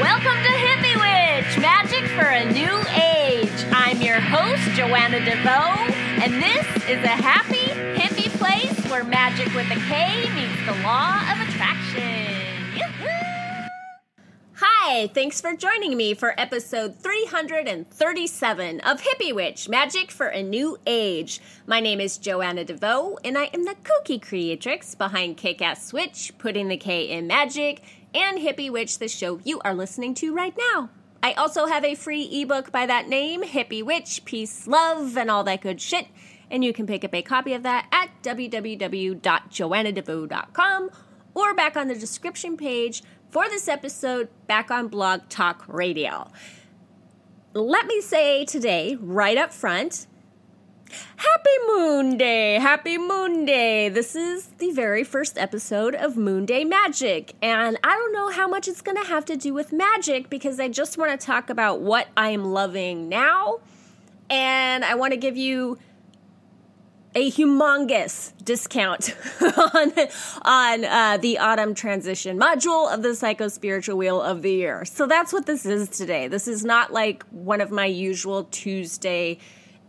Welcome to Hippie Witch, magic for a new age. I'm your host, Joanna DeVoe, and this is a happy, hippie place where magic with a K meets the law of attraction. Yoo-hoo! Hi, thanks for joining me for episode 337 of Hippie Witch, Magic for a New Age. My name is Joanna DeVoe, and I am the kooky creatrix behind Kick Ass Witch, Putting the K in Magic, and Hippie Witch, the show you are listening to right now. I also have a free ebook by that name, Hippie Witch, Peace, Love, and all that good shit. And you can pick up a copy of that at www.joannadevoe.com or back on the description page for this episode back on Blog Talk Radio. Let me say today, right up front, Happy Moon Day! Happy Moon Day! This is the very first episode of Moon Day Magic, and I don't know how much it's going to have to do with magic because I just want to talk about what I am loving now, and I want to give you a humongous discount on on uh, the autumn transition module of the psycho spiritual wheel of the year. So that's what this is today. This is not like one of my usual Tuesday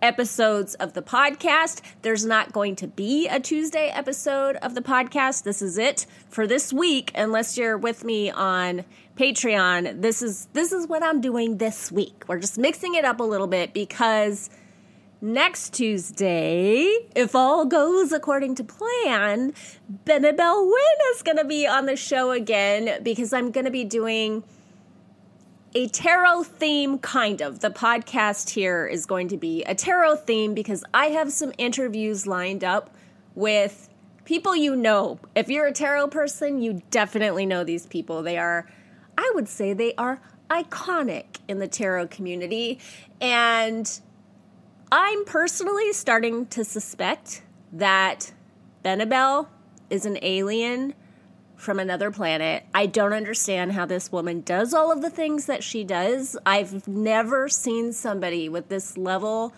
episodes of the podcast. There's not going to be a Tuesday episode of the podcast. This is it for this week unless you're with me on Patreon. This is this is what I'm doing this week. We're just mixing it up a little bit because next Tuesday, if all goes according to plan, Benebell Wen is going to be on the show again because I'm going to be doing a tarot theme, kind of. The podcast here is going to be a tarot theme because I have some interviews lined up with people you know. If you're a tarot person, you definitely know these people. They are, I would say, they are iconic in the tarot community. And I'm personally starting to suspect that Benebell is an alien from another planet. I don't understand how this woman does all of the things that she does. I've never seen somebody with this level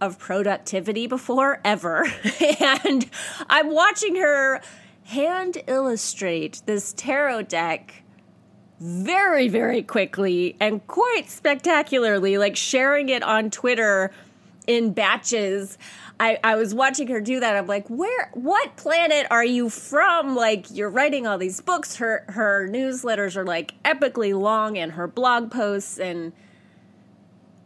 of productivity before, ever. and I'm watching her hand illustrate this tarot deck very, very quickly and quite spectacularly, like sharing it on Twitter in batches. I, I was watching her do that. I'm like, where, what planet are you from? Like, you're writing all these books. Her, her newsletters are like epically long and her blog posts. And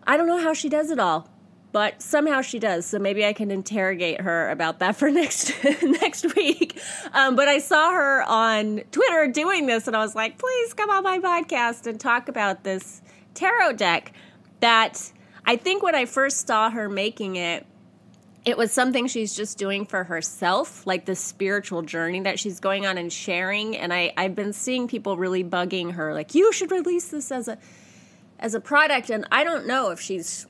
I don't know how she does it all, but somehow she does. So maybe I can interrogate her about that for next, next week. Um, but I saw her on Twitter doing this and I was like, please come on my podcast and talk about this tarot deck that I think when I first saw her making it, it was something she's just doing for herself, like the spiritual journey that she's going on and sharing. And I, I've been seeing people really bugging her, like, you should release this as a as a product. And I don't know if she's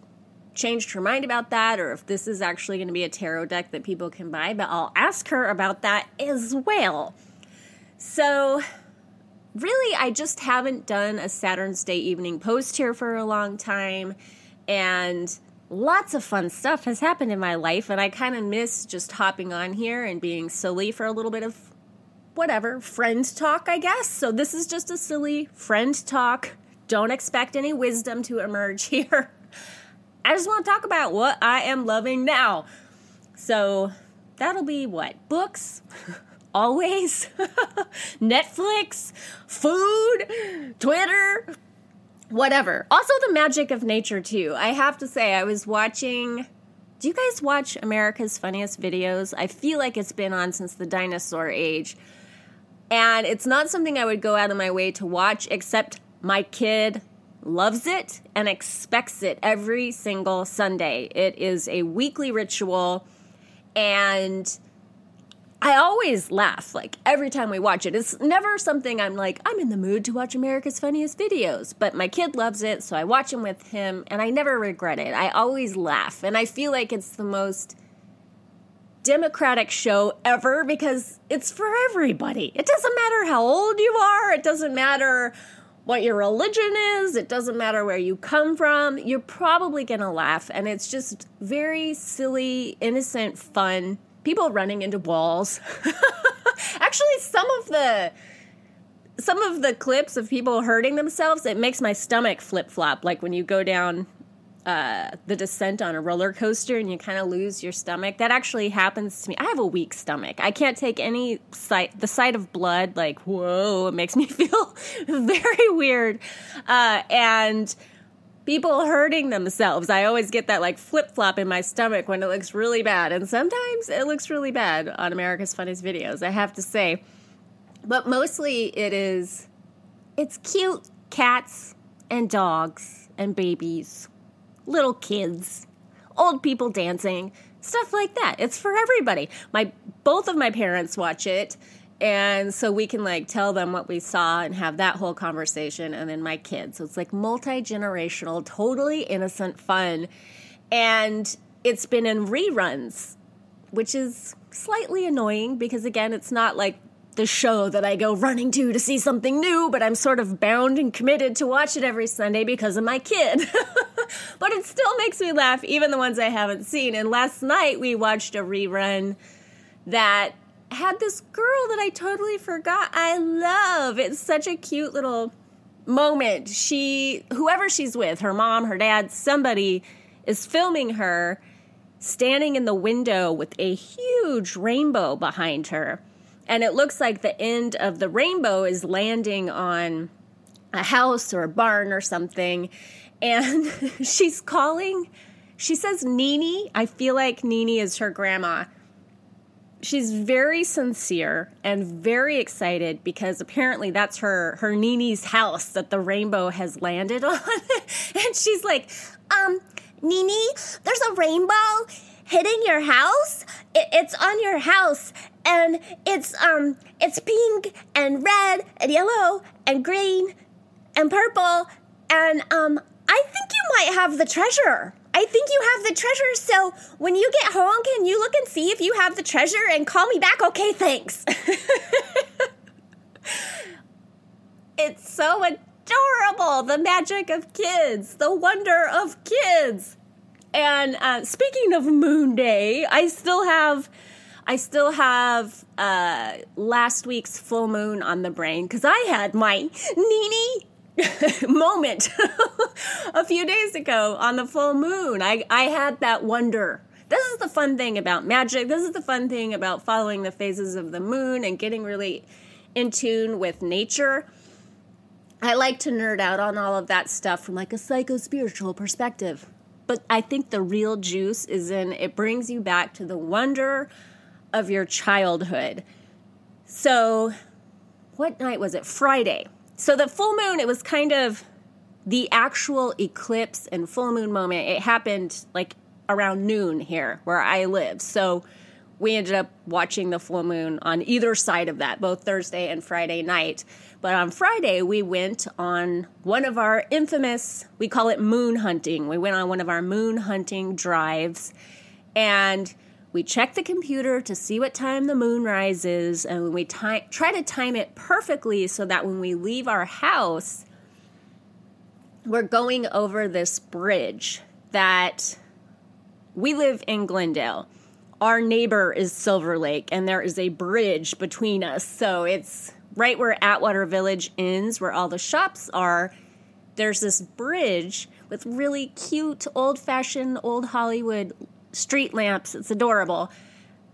changed her mind about that or if this is actually going to be a tarot deck that people can buy, but I'll ask her about that as well. So really I just haven't done a Saturn's Day evening post here for a long time. And lots of fun stuff has happened in my life, and I kind of miss just hopping on here and being silly for a little bit of whatever, friend talk, I guess. So this is just a silly friend talk. Don't expect any wisdom to emerge here. I just want to talk about what I am loving now. So that'll be what? Books? Always? Netflix? Food? Twitter? Whatever. Also, the magic of nature, too. I have to say, I was watching. Do you guys watch America's Funniest Videos? I feel like it's been on since the dinosaur age. And it's not something I would go out of my way to watch, except my kid loves it and expects it every single Sunday. It is a weekly ritual. And I always laugh like every time we watch it. It's never something I'm like, I'm in the mood to watch America's Funniest Videos, but my kid loves it, so I watch them with him and I never regret it. I always laugh and I feel like it's the most democratic show ever because it's for everybody. It doesn't matter how old you are, it doesn't matter what your religion is, it doesn't matter where you come from. You're probably going to laugh and it's just very silly, innocent fun people running into walls. Actually, some of the some of the clips of people hurting themselves, it makes my stomach flip flop. Like when you go down uh, the descent on a roller coaster and you kind of lose your stomach. That actually happens to me. I have a weak stomach. I can't take any sight. The sight of blood, like whoa, it makes me feel very weird. Uh, and people hurting themselves. I always get that like flip flop in my stomach when it looks really bad, and sometimes it looks really bad on America's Funniest Videos. I have to say, but mostly it is. It's cute cats and dogs and babies little kids, old people dancing, stuff like that. It's for everybody. My both of my parents watch it and so we can like tell them what we saw and have that whole conversation and then my kids. So it's like multi-generational, totally innocent fun. And it's been in reruns, which is slightly annoying because again, it's not like the show that I go running to to see something new, but I'm sort of bound and committed to watch it every Sunday because of my kid. but it still makes me laugh, even the ones I haven't seen. And last night we watched a rerun that had this girl that I totally forgot I love. It's such a cute little moment. She, whoever she's with, her mom, her dad, somebody is filming her standing in the window with a huge rainbow behind her and it looks like the end of the rainbow is landing on a house or a barn or something. And she's calling, she says Nini. I feel like Nini is her grandma. She's very sincere and very excited because apparently that's her her Nini's house that the rainbow has landed on. and she's like, um, Nini, there's a rainbow hitting your house. It, it's on your house, and it's um it's pink and red and yellow and green and purple and um I think you might have the treasure. I think you have the treasure. So when you get home, can you look and see if you have the treasure and call me back? Okay, thanks. it's so adorable. The magic of kids, the wonder of kids. And uh, speaking of Moon Day, I still have I still have uh, last week's full moon on the brain because I had my Nini moment a few days ago on the full moon. I, I had that wonder. This is the fun thing about magic. This is the fun thing about following the phases of the moon and getting really in tune with nature. I like to nerd out on all of that stuff from like a psycho spiritual perspective. But I think the real juice is in it brings you back to the wonder of your childhood. So, what night was it? Friday. So, the full moon, it was kind of the actual eclipse and full moon moment. It happened like around noon here where I live. So, we ended up watching the full moon on either side of that, both Thursday and Friday night. But on Friday, we went on one of our infamous, we call it moon hunting. We went on one of our moon hunting drives. And we check the computer to see what time the moon rises, and we try to time it perfectly so that when we leave our house, we're going over this bridge that we live in Glendale. Our neighbor is Silver Lake, and there is a bridge between us. So it's right where Atwater Village ends, where all the shops are. There's this bridge with really cute, old fashioned, old Hollywood street lamps. It's adorable.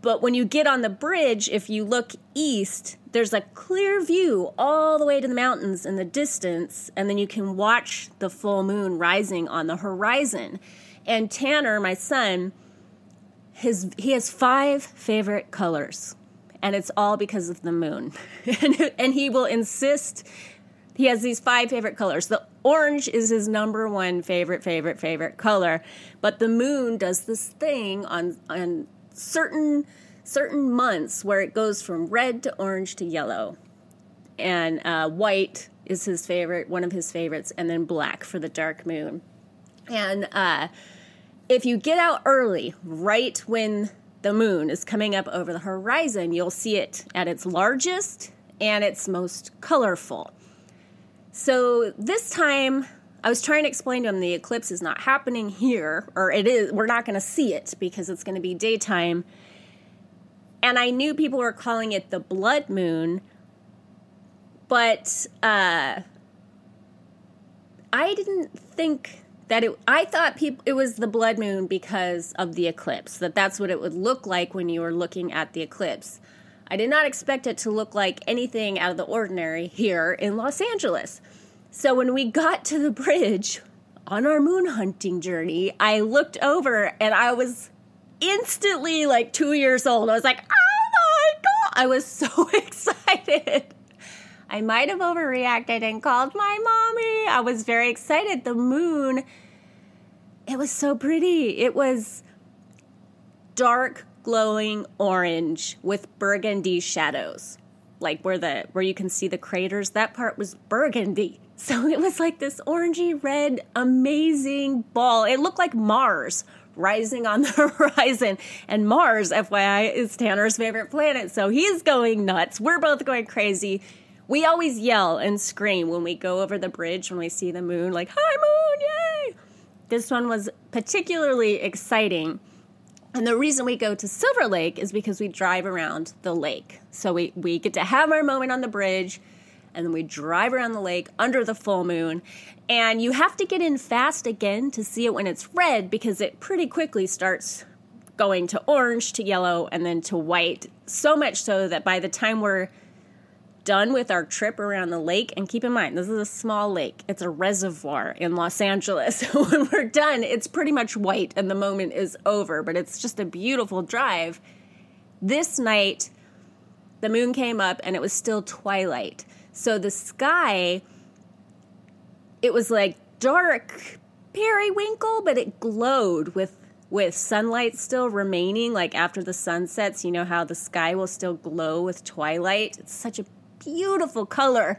But when you get on the bridge, if you look east, there's a clear view all the way to the mountains in the distance, and then you can watch the full moon rising on the horizon. And Tanner, my son, his he has five favorite colors, and it's all because of the moon. and, and he will insist he has these five favorite colors. The orange is his number one favorite, favorite, favorite color. But the moon does this thing on on certain certain months where it goes from red to orange to yellow, and uh, white is his favorite, one of his favorites, and then black for the dark moon. And uh, if you get out early, right when the moon is coming up over the horizon, you'll see it at its largest and its most colorful. So this time, I was trying to explain to him the eclipse is not happening here, or it is, we're not going to see it because it's going to be daytime. And I knew people were calling it the blood moon, but uh, I didn't think that it I thought people it was the blood moon because of the eclipse that that's what it would look like when you were looking at the eclipse. I did not expect it to look like anything out of the ordinary here in Los Angeles. So when we got to the bridge on our moon hunting journey, I looked over and I was instantly like 2 years old. I was like, "Oh my god." I was so excited. I might have overreacted and called my mommy. I was very excited. The moon, it was so pretty. It was dark, glowing orange with burgundy shadows. Like where the where you can see the craters, that part was burgundy. So it was like this orangey red, amazing ball. It looked like Mars rising on the horizon. And Mars, FYI, is Tanner's favorite planet. So he's going nuts. We're both going crazy we always yell and scream when we go over the bridge when we see the moon, like, Hi, moon, yay! This one was particularly exciting. And the reason we go to Silver Lake is because we drive around the lake. So we, we get to have our moment on the bridge, and then we drive around the lake under the full moon. And you have to get in fast again to see it when it's red because it pretty quickly starts going to orange to yellow and then to white. So much so that by the time we're done with our trip around the lake, and keep in mind, this is a small lake, it's a reservoir in Los Angeles. when we're done, it's pretty much white and the moment is over, but it's just a beautiful drive. This night, the moon came up and it was still twilight. So the sky, it was like dark periwinkle, but it glowed with with sunlight still remaining like after the sun sets you know how the sky will still glow with twilight it's such a beautiful color.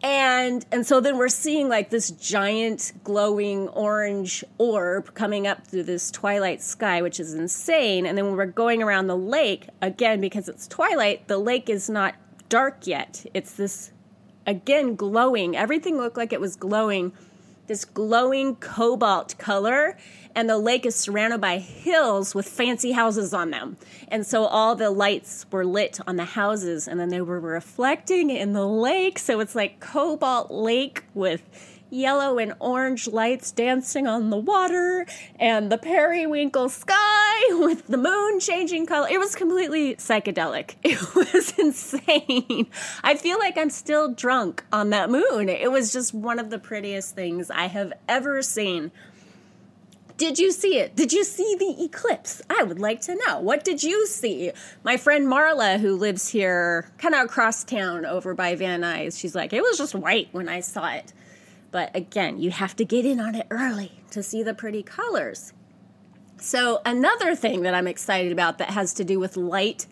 And and so then we're seeing like this giant glowing orange orb coming up through this twilight sky, which is insane. And then when we're going around the lake, again, because it's twilight, the lake is not dark yet. It's this again glowing. Everything looked like it was glowing this glowing cobalt color and the lake is surrounded by hills with fancy houses on them. And so all the lights were lit on the houses and then they were reflecting in the lake. So it's like cobalt lake with yellow and orange lights dancing on the water and the periwinkle sky with the moon changing color. It was completely psychedelic. It was insane. I feel like I'm still drunk on that moon. It was just one of the prettiest things I have ever seen. Did you see it? Did you see the eclipse? I would like to know. What did you see? My friend Marla, who lives here kind of across town over by Van Nuys, she's like, it was just white when I saw it. But again, you have to get in on it early to see the pretty colors. So, another thing that I'm excited about that has to do with light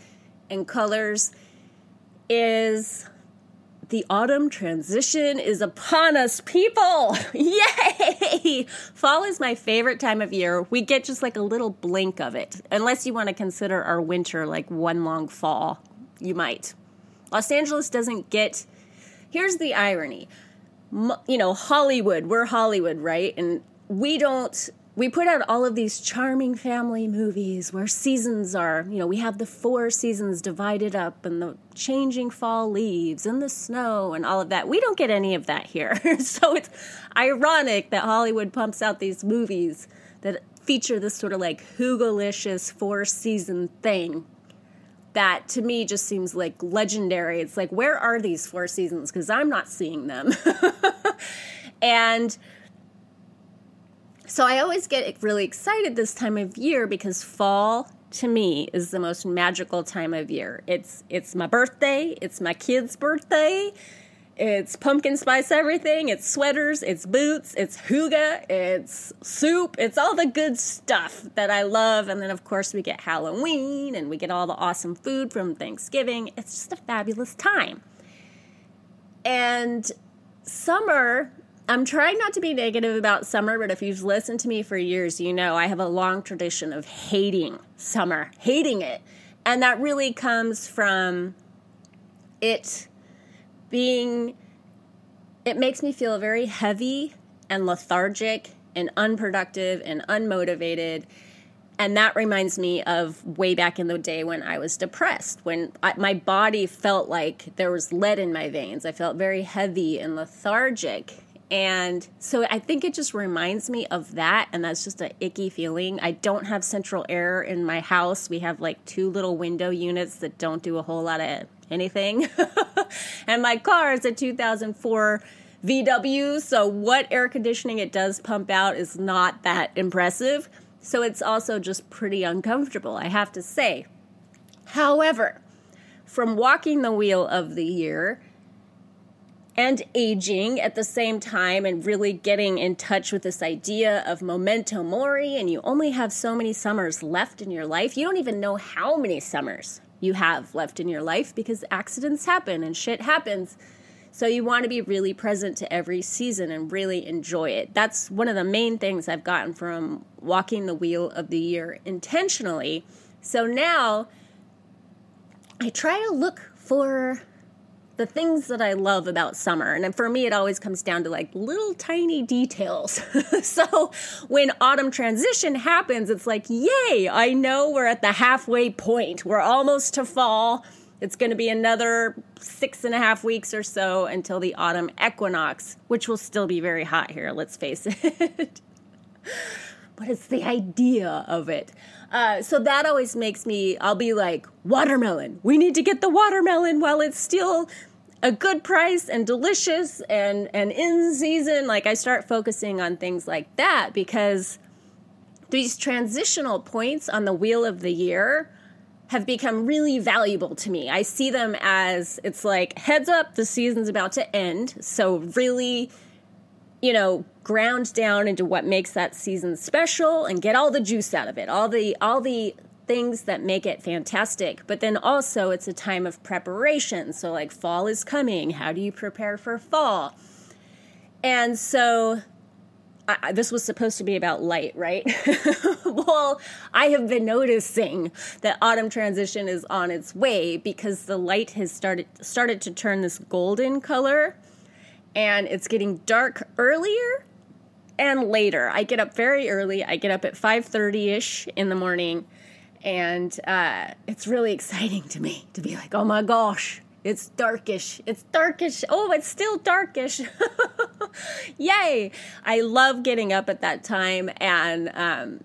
and colors is the autumn transition is upon us, people. Yay! Fall is my favorite time of year. We get just like a little blink of it, unless you want to consider our winter like one long fall. You might. Los Angeles doesn't get. Here's the irony you know, Hollywood, we're Hollywood, right? And we don't we put out all of these charming family movies where seasons are, you know, we have the four seasons divided up and the changing fall leaves and the snow and all of that. We don't get any of that here. so it's ironic that Hollywood pumps out these movies that feature this sort of like Hugalicious four season thing that to me just seems like legendary. It's like, where are these four seasons? Because I'm not seeing them. and so I always get really excited this time of year because fall to me is the most magical time of year. It's it's my birthday, it's my kid's birthday, it's pumpkin spice everything. It's sweaters, it's boots, it's hygge, it's soup, it's all the good stuff that I love. And then, of course, we get Halloween and we get all the awesome food from Thanksgiving. It's just a fabulous time. And summer, I'm trying not to be negative about summer, but if you've listened to me for years, you know I have a long tradition of hating summer, hating it. And that really comes from it being it makes me feel very heavy and lethargic and unproductive and unmotivated and that reminds me of way back in the day when I was depressed, when I, my body felt like there was lead in my veins. I felt very heavy and lethargic. And so I think it just reminds me of that. And that's just an icky feeling. I don't have central air in my house. We have like two little window units that don't do a whole lot of anything. and my car is a 2004 VW. So what air conditioning it does pump out is not that impressive. So it's also just pretty uncomfortable, I have to say. However, from walking the wheel of the year and aging at the same time and really getting in touch with this idea of memento mori and you only have so many summers left in your life. You don't even know how many summers you have left in your life because accidents happen and shit happens. So you want to be really present to every season and really enjoy it. That's one of the main things I've gotten from walking the wheel of the year intentionally. So now I try to look for the things that I love about summer. And for me, it always comes down to like little tiny details. so when autumn transition happens, it's like, yay, I know we're at the halfway point. We're almost to fall. It's going to be another six and a half weeks or so until the autumn equinox, which will still be very hot here, let's face it. but it's the idea of it. Uh, so that always makes me, I'll be like, watermelon. We need to get the watermelon while it's still a good price and delicious and, and in season. Like I start focusing on things like that because these transitional points on the wheel of the year have become really valuable to me. I see them as it's like heads up, the season's about to end. So really, you know, ground down into what makes that season special and get all the juice out of it. All the all the things that make it fantastic. But then also it's a time of preparation. So like fall is coming. How do you prepare for fall? And so I, this was supposed to be about light, right? well, I have been noticing that autumn transition is on its way because the light has started started to turn this golden color and it's getting dark earlier and later. I get up very early. I get up at 5:30ish in the morning and uh, it's really exciting to me to be like, "Oh my gosh, it's darkish. It's darkish. Oh, it's still darkish. Yay. I love getting up at that time and um,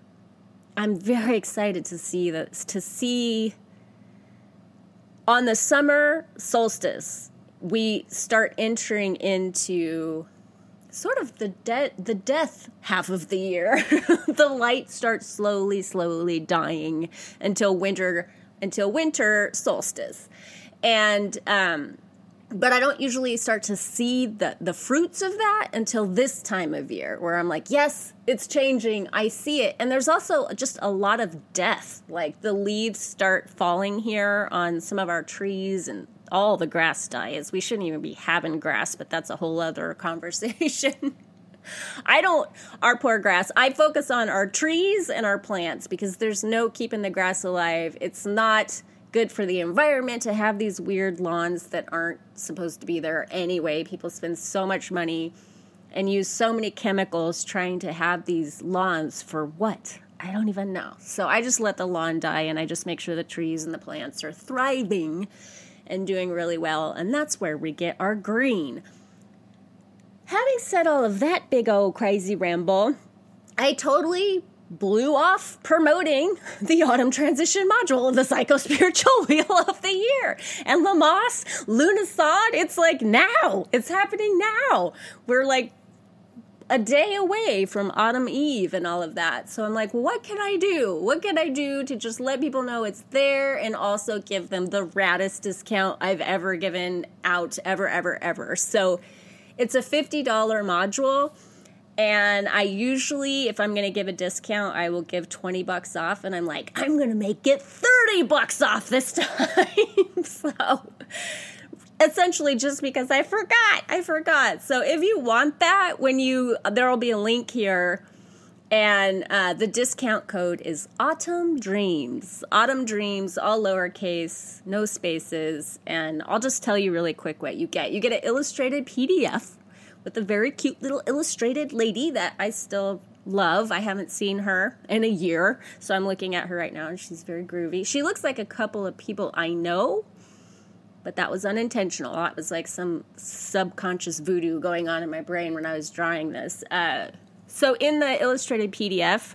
I'm very excited to see this to see on the summer solstice we start entering into sort of the de- the death half of the year. the light starts slowly slowly dying until winter until winter solstice and um, but I don't usually start to see the the fruits of that until this time of year, where I'm like, yes, it's changing. I see it, and there's also just a lot of death. Like the leaves start falling here on some of our trees, and all the grass dies. We shouldn't even be having grass, but that's a whole other conversation. I don't, our poor grass. I focus on our trees and our plants because there's no keeping the grass alive. It's not good for the environment to have these weird lawns that aren't supposed to be there anyway. People spend so much money and use so many chemicals trying to have these lawns for what? I don't even know. So I just let the lawn die and I just make sure the trees and the plants are thriving and doing really well. And that's where we get our green. Having said all of that big old crazy ramble, I totally blew off promoting the autumn transition module of the psychospiritual wheel of the year. And Lammas, Lughnasadh, it's like now. It's happening now. We're like a day away from autumn eve and all of that. So I'm like, what can I do? What can I do to just let people know it's there and also give them the raddest discount I've ever given out ever ever ever. So it's a $50 module and I usually, if I'm going to give a discount, I will give 20 bucks off. And I'm like, I'm going to make it 30 bucks off this time. so essentially just because I forgot. I forgot. So if you want that, when you, there will be a link here. And uh, the discount code is Autumn Dreams. Autumn Dreams, all lowercase, no spaces. And I'll just tell you really quick what you get. You get an illustrated PDF with a very cute little illustrated lady that I still love. I haven't seen her in a year, so I'm looking at her right now and she's very groovy. She looks like a couple of people I know, but that was unintentional. That was like some subconscious voodoo going on in my brain when I was drawing this. Uh, so in the illustrated PDF,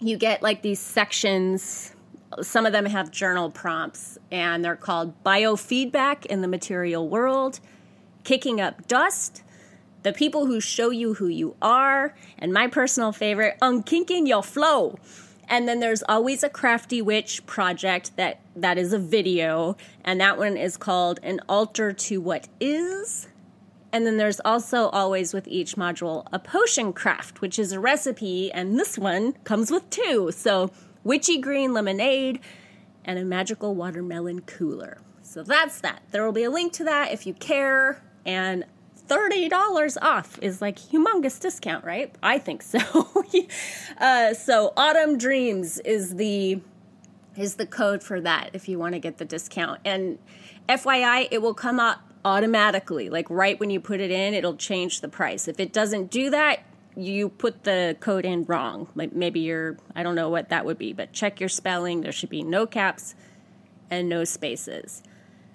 you get like these sections. Some of them have journal prompts, and they're called biofeedback in the material world, kicking up dust, the people who show you who you are, and my personal favorite, unkinking your flow. And then there's always a crafty witch project that that is a video, and that one is called an altar to what is. And then there's also always with each module a potion craft, which is a recipe, and this one comes with two. So witchy green lemonade and a magical watermelon cooler. So that's that. There will be a link to that if you care. And $30 off is like humongous discount, right? I think so. uh, so Autumn Dreams is the is the code for that if you want to get the discount. And FYI, it will come up automatically. Like right when you put it in, it'll change the price. If it doesn't do that, you put the code in wrong. Like maybe you're I don't know what that would be, but check your spelling. There should be no caps and no spaces.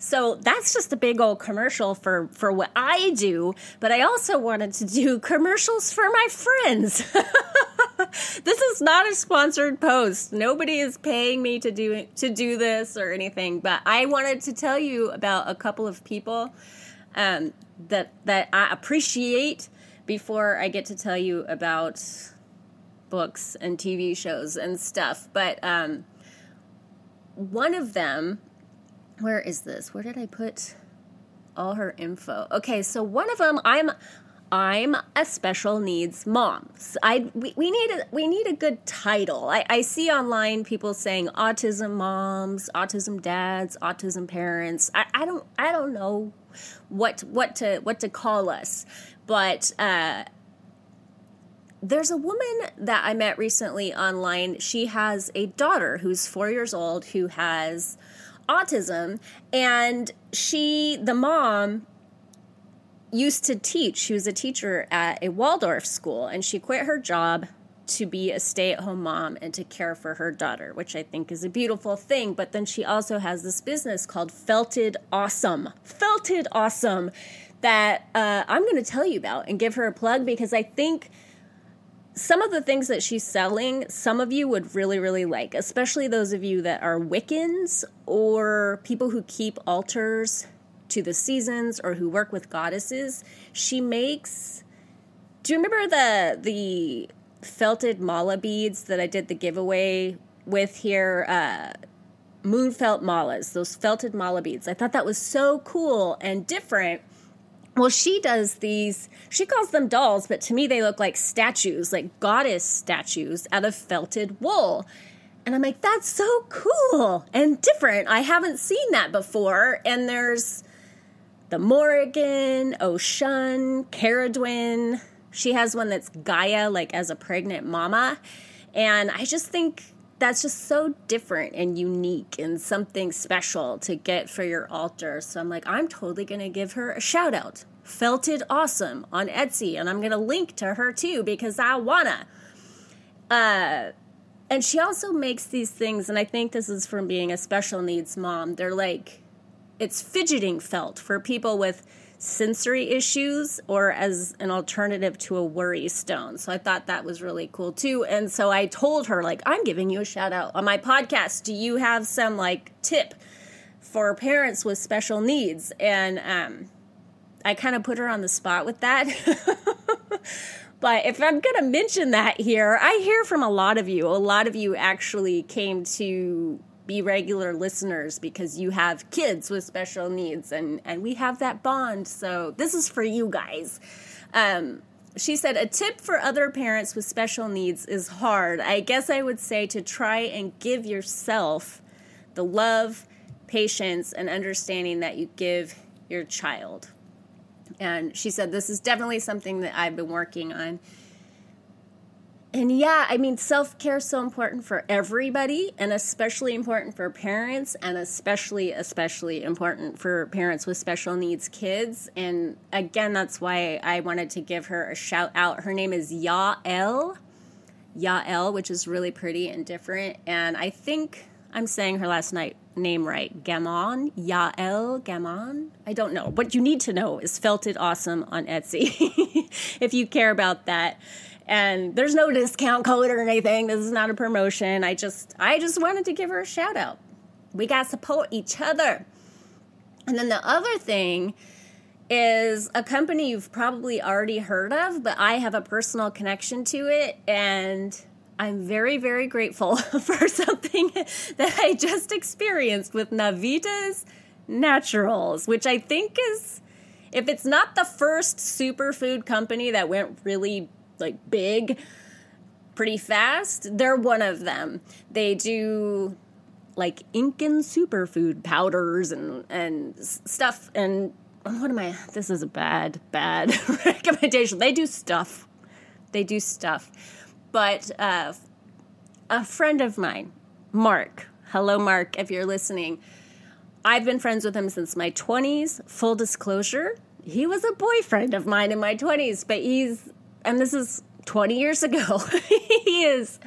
So that's just a big old commercial for for what I do, but I also wanted to do commercials for my friends. this is not a sponsored post. Nobody is paying me to do to do this or anything, but I wanted to tell you about a couple of people um, that that I appreciate before I get to tell you about books and TV shows and stuff. But um, one of them where is this? Where did I put all her info? Okay, so one of them, I'm I'm a special needs mom. So I we, we need a we need a good title. I, I see online people saying autism moms, autism dads, autism parents. I, I don't I don't know what what to what to call us, but uh, there's a woman that I met recently online. She has a daughter who's four years old who has autism and she the mom used to teach she was a teacher at a waldorf school and she quit her job to be a stay-at-home mom and to care for her daughter which i think is a beautiful thing but then she also has this business called felted awesome. Felted awesome that uh, i'm going to tell you about and give her a plug because i think some of the things that she's selling, some of you would really, really like, especially those of you that are Wiccans or people who keep altars to the seasons or who work with goddesses. She makes. Do you remember the the felted mala beads that I did the giveaway with here? Uh, moon felt malas, those felted mala beads. I thought that was so cool and different well, she does these, she calls them dolls, but to me they look like statues, like goddess statues out of felted wool. And I'm like, that's so cool and different. I haven't seen that before. And there's the Morrigan, Oshun, Cerridwen. She has one that's Gaia, like as a pregnant mama. And I just think that's just so different and unique and something special to get for your altar. So I'm like, I'm totally going to give her a shout out. Felted Awesome on Etsy. And I'm going to link to her too because I wanna. Uh, and she also makes these things, and I think this is from being a special needs mom. They're like, it's fidgeting felt for people with sensory issues or as an alternative to a worry stone. So I thought that was really cool too. And so I told her, like, I'm giving you a shout out on my podcast. Do you have some like tip for parents with special needs? And um, I kind of put her on the spot with that. but if I'm going to mention that here, I hear from a lot of you. A lot of you actually came to be regular listeners because you have kids with special needs and and we have that bond. So this is for you guys. Um, she said a tip for other parents with special needs is hard. I guess i would say to try and give yourself the love patience and understanding that you give your child. And she said this is definitely something that i've been working on and yeah, I mean, self care is so important for everybody, and especially important for parents, and especially, especially important for parents with special needs kids. And again, that's why I wanted to give her a shout out. Her name is Yael. Yael, which is really pretty and different. And I think I'm saying her last night name right. Gamon, Yael Gamon. I don't know. What you need to know is Felted Awesome on Etsy if you care about that. And there's no discount code or anything. This is not a promotion. I just I just wanted to give her a shout out. We got to support each other. And then the other thing is a company you've probably already heard of, but I have a personal connection to it and I'm very, very grateful for something that I just experienced with Navitas Naturals, which I think is, if it's not the first superfood company that went really like big pretty fast, they're one of them. They do like Incan superfood powders and and stuff and what am I? This is a bad, bad recommendation. They do stuff. They do stuff. But uh, a friend of mine, Mark, hello, Mark, if you're listening, I've been friends with him since my 20s. Full disclosure, he was a boyfriend of mine in my 20s, but he's, and this is 20 years ago, he is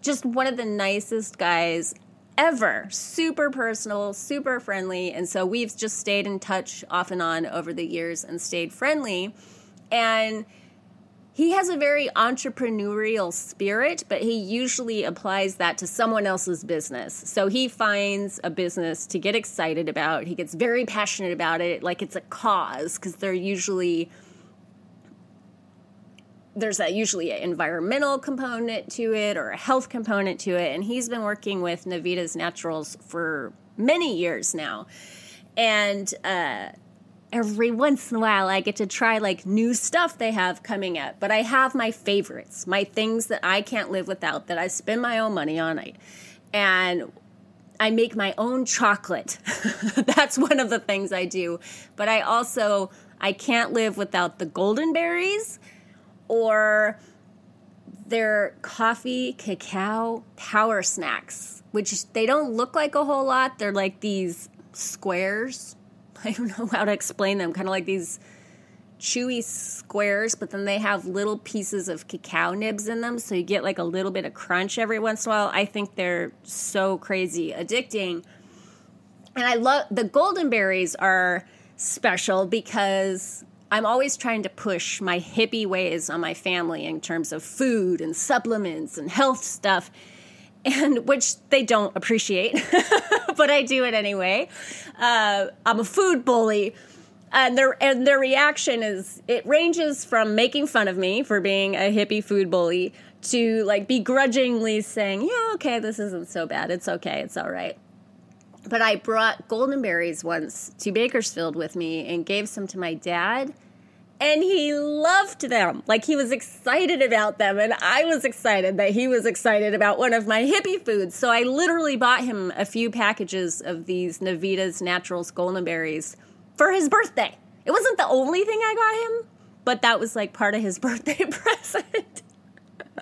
just one of the nicest guys ever. Super personal, super friendly. And so we've just stayed in touch off and on over the years and stayed friendly. And he has a very entrepreneurial spirit, but he usually applies that to someone else's business. So he finds a business to get excited about. He gets very passionate about it, like it's a cause, because they're usually there's a usually an environmental component to it or a health component to it. And he's been working with Navitas Naturals for many years now. And uh, every once in a while I get to try like new stuff they have coming up. But I have my favorites, my things that I can't live without, that I spend my own money on. it, And I make my own chocolate. That's one of the things I do. But I also I can't live without the golden berries or their coffee cacao power snacks, which they don't look like a whole lot. They're like these squares I don't know how to explain them, kind of like these chewy squares, but then they have little pieces of cacao nibs in them, so you get like a little bit of crunch every once in a while. I think they're so crazy addicting. And I love the golden berries are special because I'm always trying to push my hippie ways on my family in terms of food and supplements and health stuff and which they don't appreciate, but I do it anyway. Uh, I'm a food bully, and their and their reaction is it ranges from making fun of me for being a hippie food bully to like begrudgingly saying, "Yeah, okay, this isn't so bad. It's okay. It's all right." But I brought golden berries once to Bakersfield with me and gave some to my dad and he loved them. Like he was excited about them, and I was excited that he was excited about one of my hippie foods. So I literally bought him a few packages of these Navitas Naturals golden berries for his birthday. It wasn't the only thing I got him, but that was like part of his birthday present.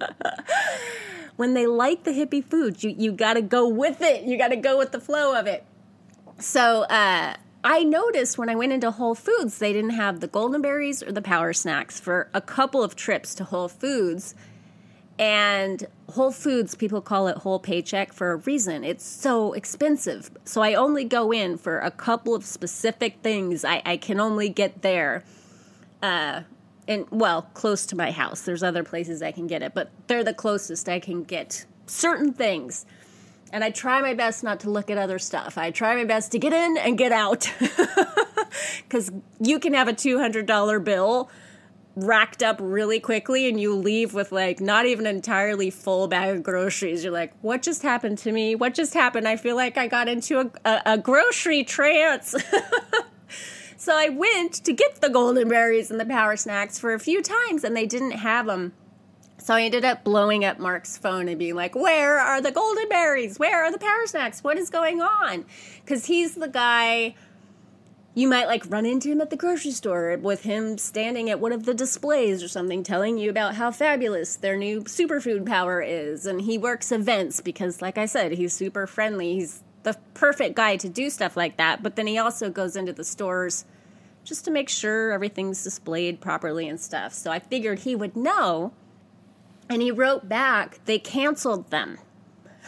when they like the hippie food, you you got to go with it. You got to go with the flow of it. So uh, I noticed when I went into Whole Foods, they didn't have the golden berries or the power snacks for a couple of trips to Whole Foods. And Whole Foods, people call it whole paycheck for a reason. It's so expensive. So I only go in for a couple of specific things. I, I can only get there. Uh, and well, close to my house. There's other places I can get it, but they're the closest I can get certain things and I try my best not to look at other stuff. I try my best to get in and get out. Because you can have a $200 bill racked up really quickly and you leave with like not even an entirely full bag of groceries. You're like, what just happened to me? What just happened? I feel like I got into a, a, a grocery trance. so I went to get the golden berries and the power snacks for a few times and they didn't have them. So I ended up blowing up Mark's phone and being like, Where are the golden berries? Where are the power snacks? What is going on? Because he's the guy you might like run into him at the grocery store with him standing at one of the displays or something telling you about how fabulous their new superfood power is. And he works events because, like I said, he's super friendly. He's the perfect guy to do stuff like that. But then he also goes into the stores just to make sure everything's displayed properly and stuff. So I figured he would know And he wrote back, they canceled them.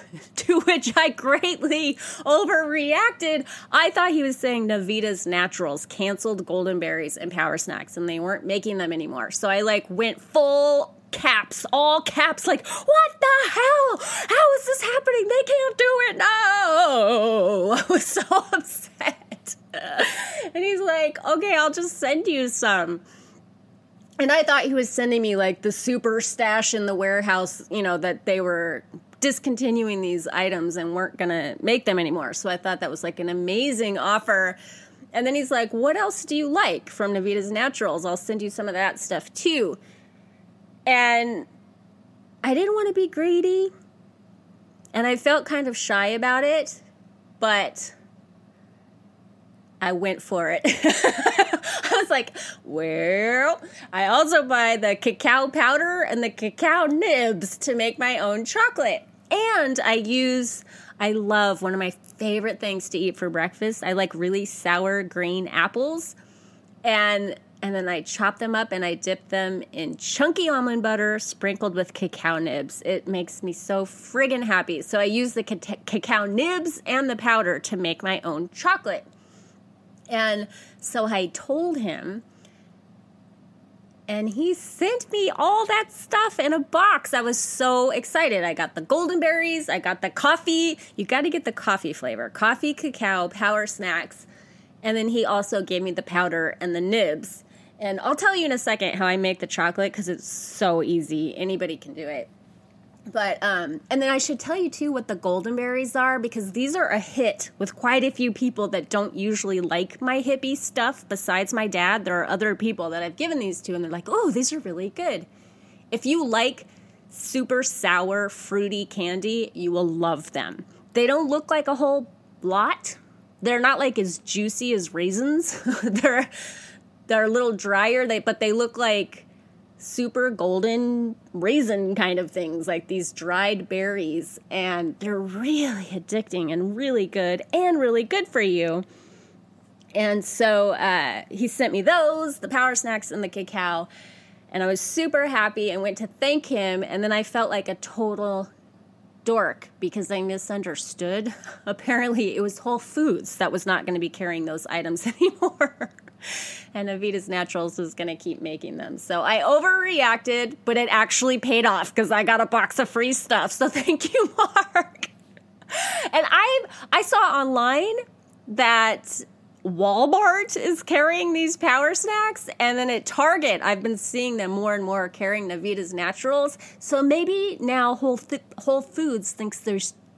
to which I greatly overreacted. I thought he was saying Navitas Naturals canceled golden berries and power snacks and they weren't making them anymore. So I like went full caps, all caps, like, what the hell? How is this happening? They can't do it. No. I was so upset. and he's like, okay, I'll just send you some. And I thought he was sending me like the super stash in the warehouse, you know, that they were discontinuing these items and weren't going to make them anymore. So I thought that was like an amazing offer. And then he's like, What else do you like from Navitas Naturals? I'll send you some of that stuff too. And I didn't want to be greedy. And I felt kind of shy about it, but I went for it. I was like, well, I also buy the cacao powder and the cacao nibs to make my own chocolate. And I use, I love one of my favorite things to eat for breakfast. I like really sour green apples. And and then I chop them up and I dip them in chunky almond butter sprinkled with cacao nibs. It makes me so friggin' happy. So I use the ca- cacao nibs and the powder to make my own chocolate. And so I told him and he sent me all that stuff in a box. I was so excited. I got the golden berries, I got the coffee. You got to get the coffee flavor coffee, cacao, power snacks. And then he also gave me the powder and the nibs. And I'll tell you in a second how I make the chocolate because it's so easy. Anybody can do it. But um, and then I should tell you too what the golden berries are because these are a hit with quite a few people that don't usually like my hippie stuff. Besides my dad, there are other people that I've given these to, and they're like, "Oh, these are really good." If you like super sour, fruity candy, you will love them. They don't look like a whole lot. They're not like as juicy as raisins. they're they're a little drier. They but they look like super golden raisin kind of things, like these dried berries. And they're really addicting and really good and really good for you. And so uh, he sent me those, the power snacks, and the cacao. And I was super happy and went to thank him. And then I felt like a total dork because I misunderstood. Apparently, it was Whole Foods that was not going to be carrying those items anymore and Navitas Naturals was going to keep making them. So I overreacted, but it actually paid off because I got a box of free stuff. So thank you, Mark. And I I saw online that Walmart is carrying these power snacks, and then at Target, I've been seeing them more and more carrying Navitas Naturals. So maybe now Whole, Th- Whole Foods thinks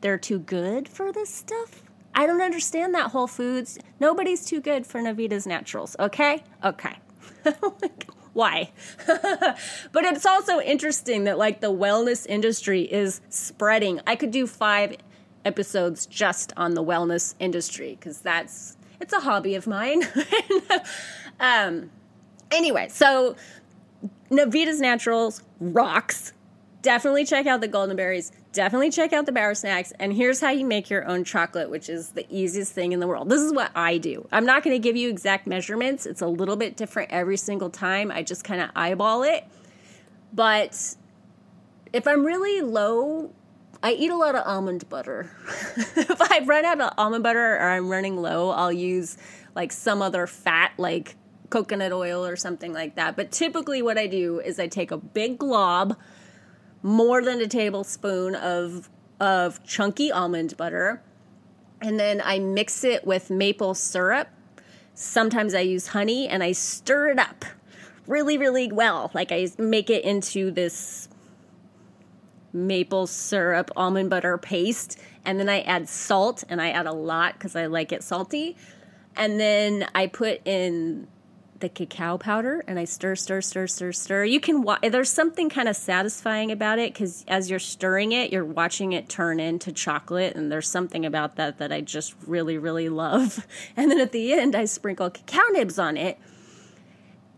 they're too good for this stuff. I don't understand that Whole Foods. Nobody's too good for Navitas Naturals, okay? Okay. Why? but it's also interesting that like the wellness industry is spreading. I could do 5 episodes just on the wellness industry cuz that's it's a hobby of mine. um anyway, so Navitas Naturals rocks. Definitely check out the golden berries definitely check out the Power Snacks. And here's how you make your own chocolate, which is the easiest thing in the world. This is what I do. I'm not going to give you exact measurements, it's a little bit different every single time. I just kind of eyeball it. But if I'm really low, I eat a lot of almond butter. if I run out of almond butter or I'm running low, I'll use like some other fat, like coconut oil or something like that. But typically, what I do is I take a big glob more than a tablespoon of of chunky almond butter and then I mix it with maple syrup. Sometimes I use honey and I stir it up really really well. Like I make it into this maple syrup almond butter paste and then I add salt and I add a lot cuz I like it salty. And then I put in the cacao powder and I stir, stir, stir, stir, stir. You can wa- there's something kind of satisfying about it because as you're stirring it, you're watching it turn into chocolate, and there's something about that that I just really, really love. And then at the end, I sprinkle cacao nibs on it.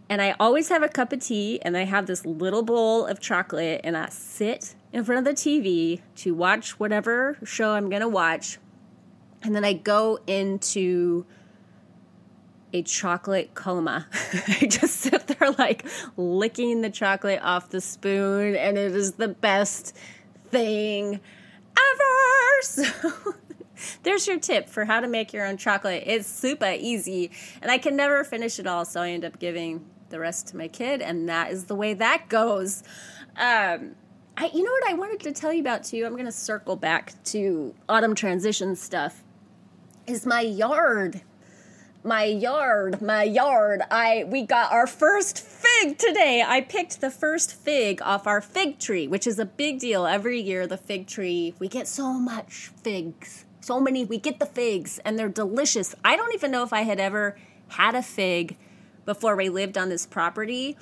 And I always have a cup of tea, and I have this little bowl of chocolate, and I sit in front of the TV to watch whatever show I'm gonna watch. And then I go into a chocolate coma. I just sit there like licking the chocolate off the spoon, and it is the best thing ever. So there's your tip for how to make your own chocolate. It's super easy, and I can never finish it all, so I end up giving the rest to my kid, and that is the way that goes. Um, I, you know what I wanted to tell you about too? I'm going to circle back to autumn transition stuff. Is my yard. My yard, my yard. I we got our first fig today. I picked the first fig off our fig tree, which is a big deal every year. The fig tree, we get so much figs. So many, we get the figs and they're delicious. I don't even know if I had ever had a fig before we lived on this property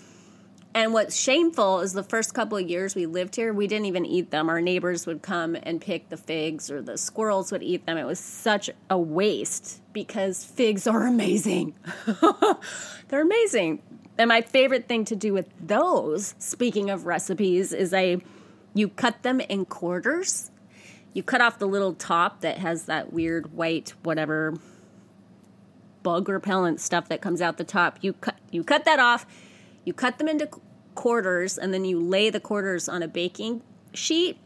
and what's shameful is the first couple of years we lived here, we didn't even eat them. Our neighbors would come and pick the figs, or the squirrels would eat them. It was such a waste because figs are amazing. They're amazing. And my favorite thing to do with those, speaking of recipes, is I you cut them in quarters. You cut off the little top that has that weird white whatever bug repellent stuff that comes out the top. You cut you cut that off you cut them into quarters and then you lay the quarters on a baking sheet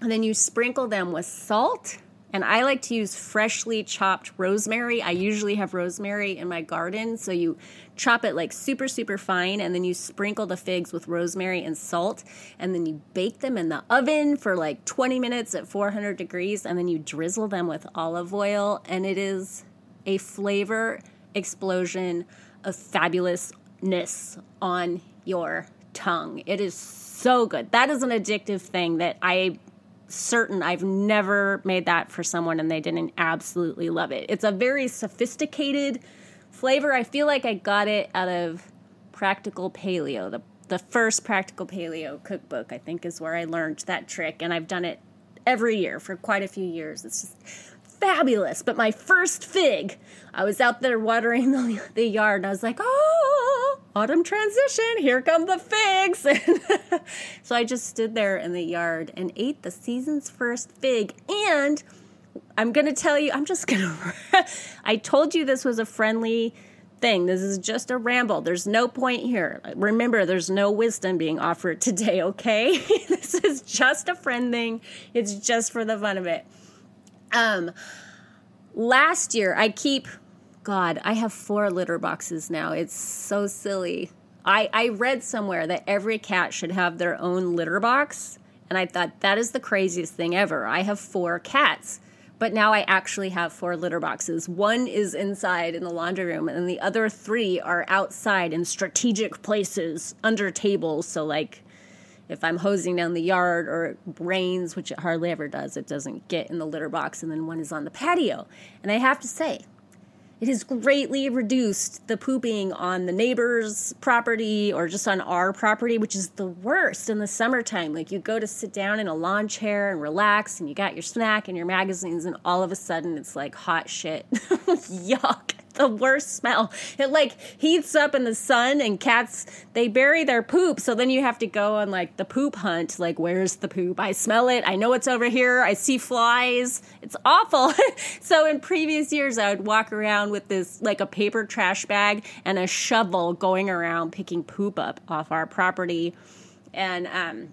and then you sprinkle them with salt. And I like to use freshly chopped rosemary. I usually have rosemary in my garden. So you chop it like super, super fine, and then you sprinkle the figs with rosemary and salt. And then you bake them in the oven for like 20 minutes at 400 degrees. And then you drizzle them with olive oil. And it is a flavor explosion of fabulous ness on your tongue. It is so good. That is an addictive thing that I certain I've never made that for someone and they didn't absolutely love it. It's a very sophisticated flavor. I feel like I got it out of Practical Paleo. The the first Practical Paleo cookbook I think is where I learned that trick and I've done it every year for quite a few years. It's just fabulous. But my first fig, I was out there watering the, the yard and I was like, oh, autumn transition, here come the figs. so I just stood there in the yard and ate the season's first fig. And I'm going to tell you, I'm just going to, I told you this was a friendly thing. This is just a ramble. There's no point here. Remember, there's no wisdom being offered today, okay? this is just a friend thing. It's just for the fun of it. Um, last year, I keep, God, I have four litter boxes now. It's so silly. I, I read somewhere that every cat should have their own litter box. And I thought that is the craziest thing ever. I have four cats, but now I actually have four litter boxes. One is inside in the laundry room, and the other three are outside in strategic places under tables. So, like, if I'm hosing down the yard or it rains, which it hardly ever does, it doesn't get in the litter box, and then one is on the patio. And I have to say, it has greatly reduced the pooping on the neighbor's property or just on our property, which is the worst in the summertime. Like you go to sit down in a lawn chair and relax, and you got your snack and your magazines, and all of a sudden it's like hot shit. Yuck the worst smell. It like heats up in the sun, and cats they bury their poop. So then you have to go on like the poop hunt. Like, where's the poop? I smell it. I know it's over here. I see flies. It's awful. so in previous years, I would walk around with this like a paper trash bag and a shovel, going around picking poop up off our property, and um,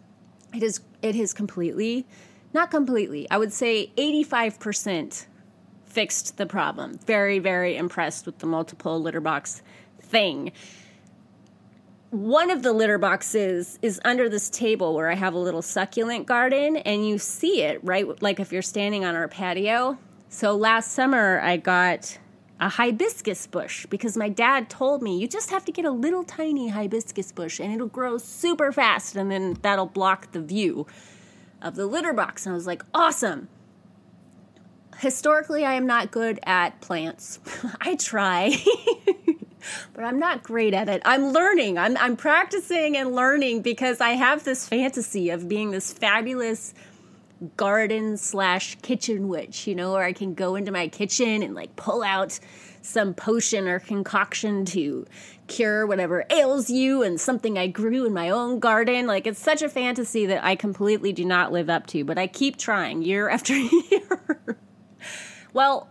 it is it is completely. Not completely. I would say 85% fixed the problem. Very, very impressed with the multiple litter box thing. One of the litter boxes is under this table where I have a little succulent garden, and you see it, right? Like if you're standing on our patio. So last summer, I got a hibiscus bush because my dad told me you just have to get a little tiny hibiscus bush and it'll grow super fast and then that'll block the view of the litter box. And I was like, awesome historically, I am not good at plants. I try, but I'm not great at it. I'm learning. I'm, I'm practicing and learning because I have this fantasy of being this fabulous garden slash kitchen witch, you know, where I can go into my kitchen and like pull out some potion or concoction to cure whatever ails you and something I grew in my own garden. Like it's such a fantasy that I completely do not live up to, but I keep trying year after year. Well,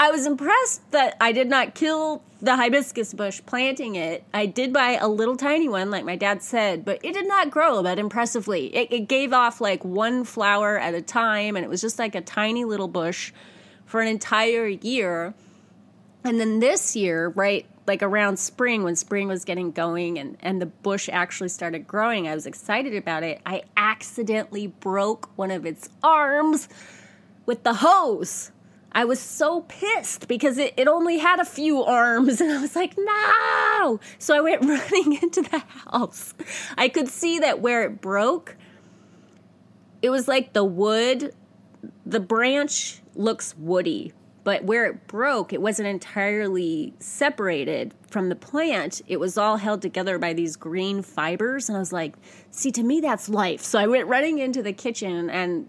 I was impressed that I did not kill the hibiscus bush planting it. I did buy a little tiny one, like my dad said, but it did not grow that impressively. It, it, gave off like one flower at a time, and it was just like a tiny little bush for an entire year. And then this year, right, like around spring, when spring was getting going and, and the bush actually started growing, I was excited about it. I accidentally broke one of its arms with the hose. I was so pissed because it, it only had a few arms. And I was like, no. So I went running into the house. I could see that where it broke, it was like the wood, the branch looks woody, but where it broke, it wasn't entirely separated from the plant. It was all held together by these green fibers. And I was like, see, to me, that's life. So I went running into the kitchen and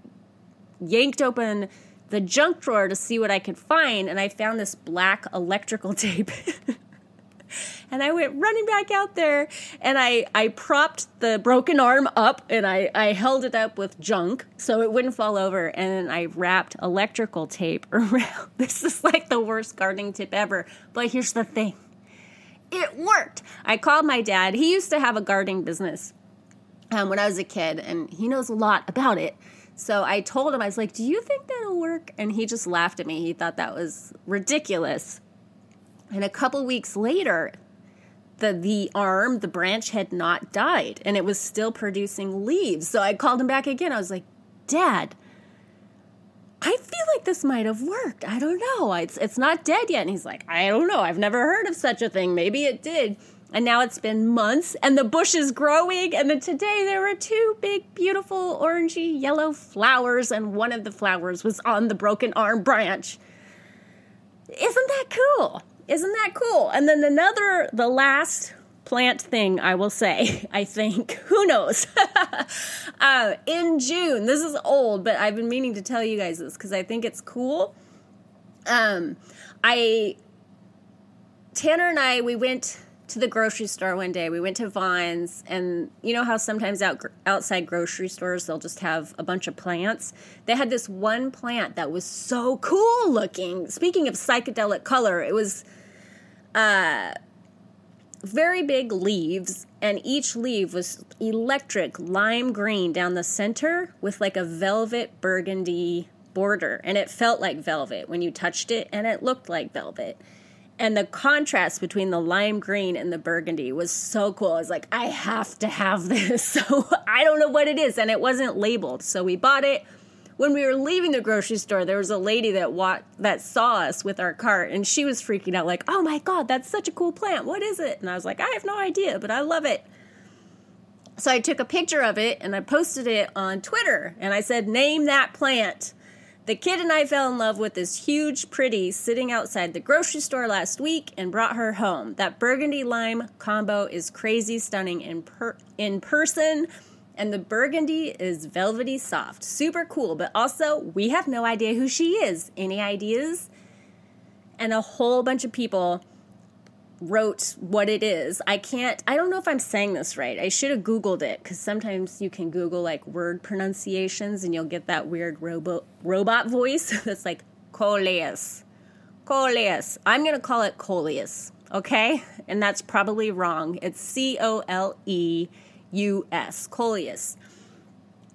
yanked open the junk drawer to see what I could find, and I found this black electrical tape. and I went running back out there and I, I propped the broken arm up and I, I held it up with junk so it wouldn't fall over. And I wrapped electrical tape around. This is like the worst gardening tip ever. But here's the thing it worked. I called my dad. He used to have a gardening business um, when I was a kid, and he knows a lot about it. So I told him, I was like, Do you think that'll work? And he just laughed at me. He thought that was ridiculous. And a couple weeks later, the the arm, the branch had not died and it was still producing leaves. So I called him back again. I was like, "Dad, I feel like this might have worked. I don't know. It's it's not dead yet." And he's like, "I don't know. I've never heard of such a thing. Maybe it did." And now it's been months and the bush is growing. And then today there were two big, beautiful, orangey yellow flowers, and one of the flowers was on the broken arm branch. Isn't that cool? Isn't that cool? And then another, the last plant thing I will say, I think, who knows? uh, in June, this is old, but I've been meaning to tell you guys this because I think it's cool. Um, I, Tanner and I, we went to the grocery store one day. We went to Vons, and you know how sometimes out outside grocery stores they'll just have a bunch of plants. They had this one plant that was so cool looking. Speaking of psychedelic color, it was uh, very big leaves, and each leaf was electric lime green down the center with like a velvet burgundy border, and it felt like velvet when you touched it, and it looked like velvet and the contrast between the lime green and the burgundy was so cool. I was like, I have to have this. So I don't know what it is, and it wasn't labeled. So we bought it. When we were leaving the grocery store, there was a lady that walked that saw us with our cart, and she was freaking out, like, "Oh my god, that's such a cool plant! What is it?" And I was like, "I have no idea, but I love it." So I took a picture of it and I posted it on Twitter, and I said, "Name that plant." The kid and I fell in love with this huge pretty sitting outside the grocery store last week and brought her home. That burgundy lime combo is crazy stunning in per- in person and the burgundy is velvety soft. Super cool, but also we have no idea who she is. Any ideas? And a whole bunch of people wrote what it is. I can't, I don't know if I'm saying this right. I should have Googled it because sometimes you can Google like word pronunciations and you'll get that weird robo, robot voice that's like coleus. Coleus. I'm going to call it coleus, okay? And that's probably wrong. It's C O L E U S, coleus.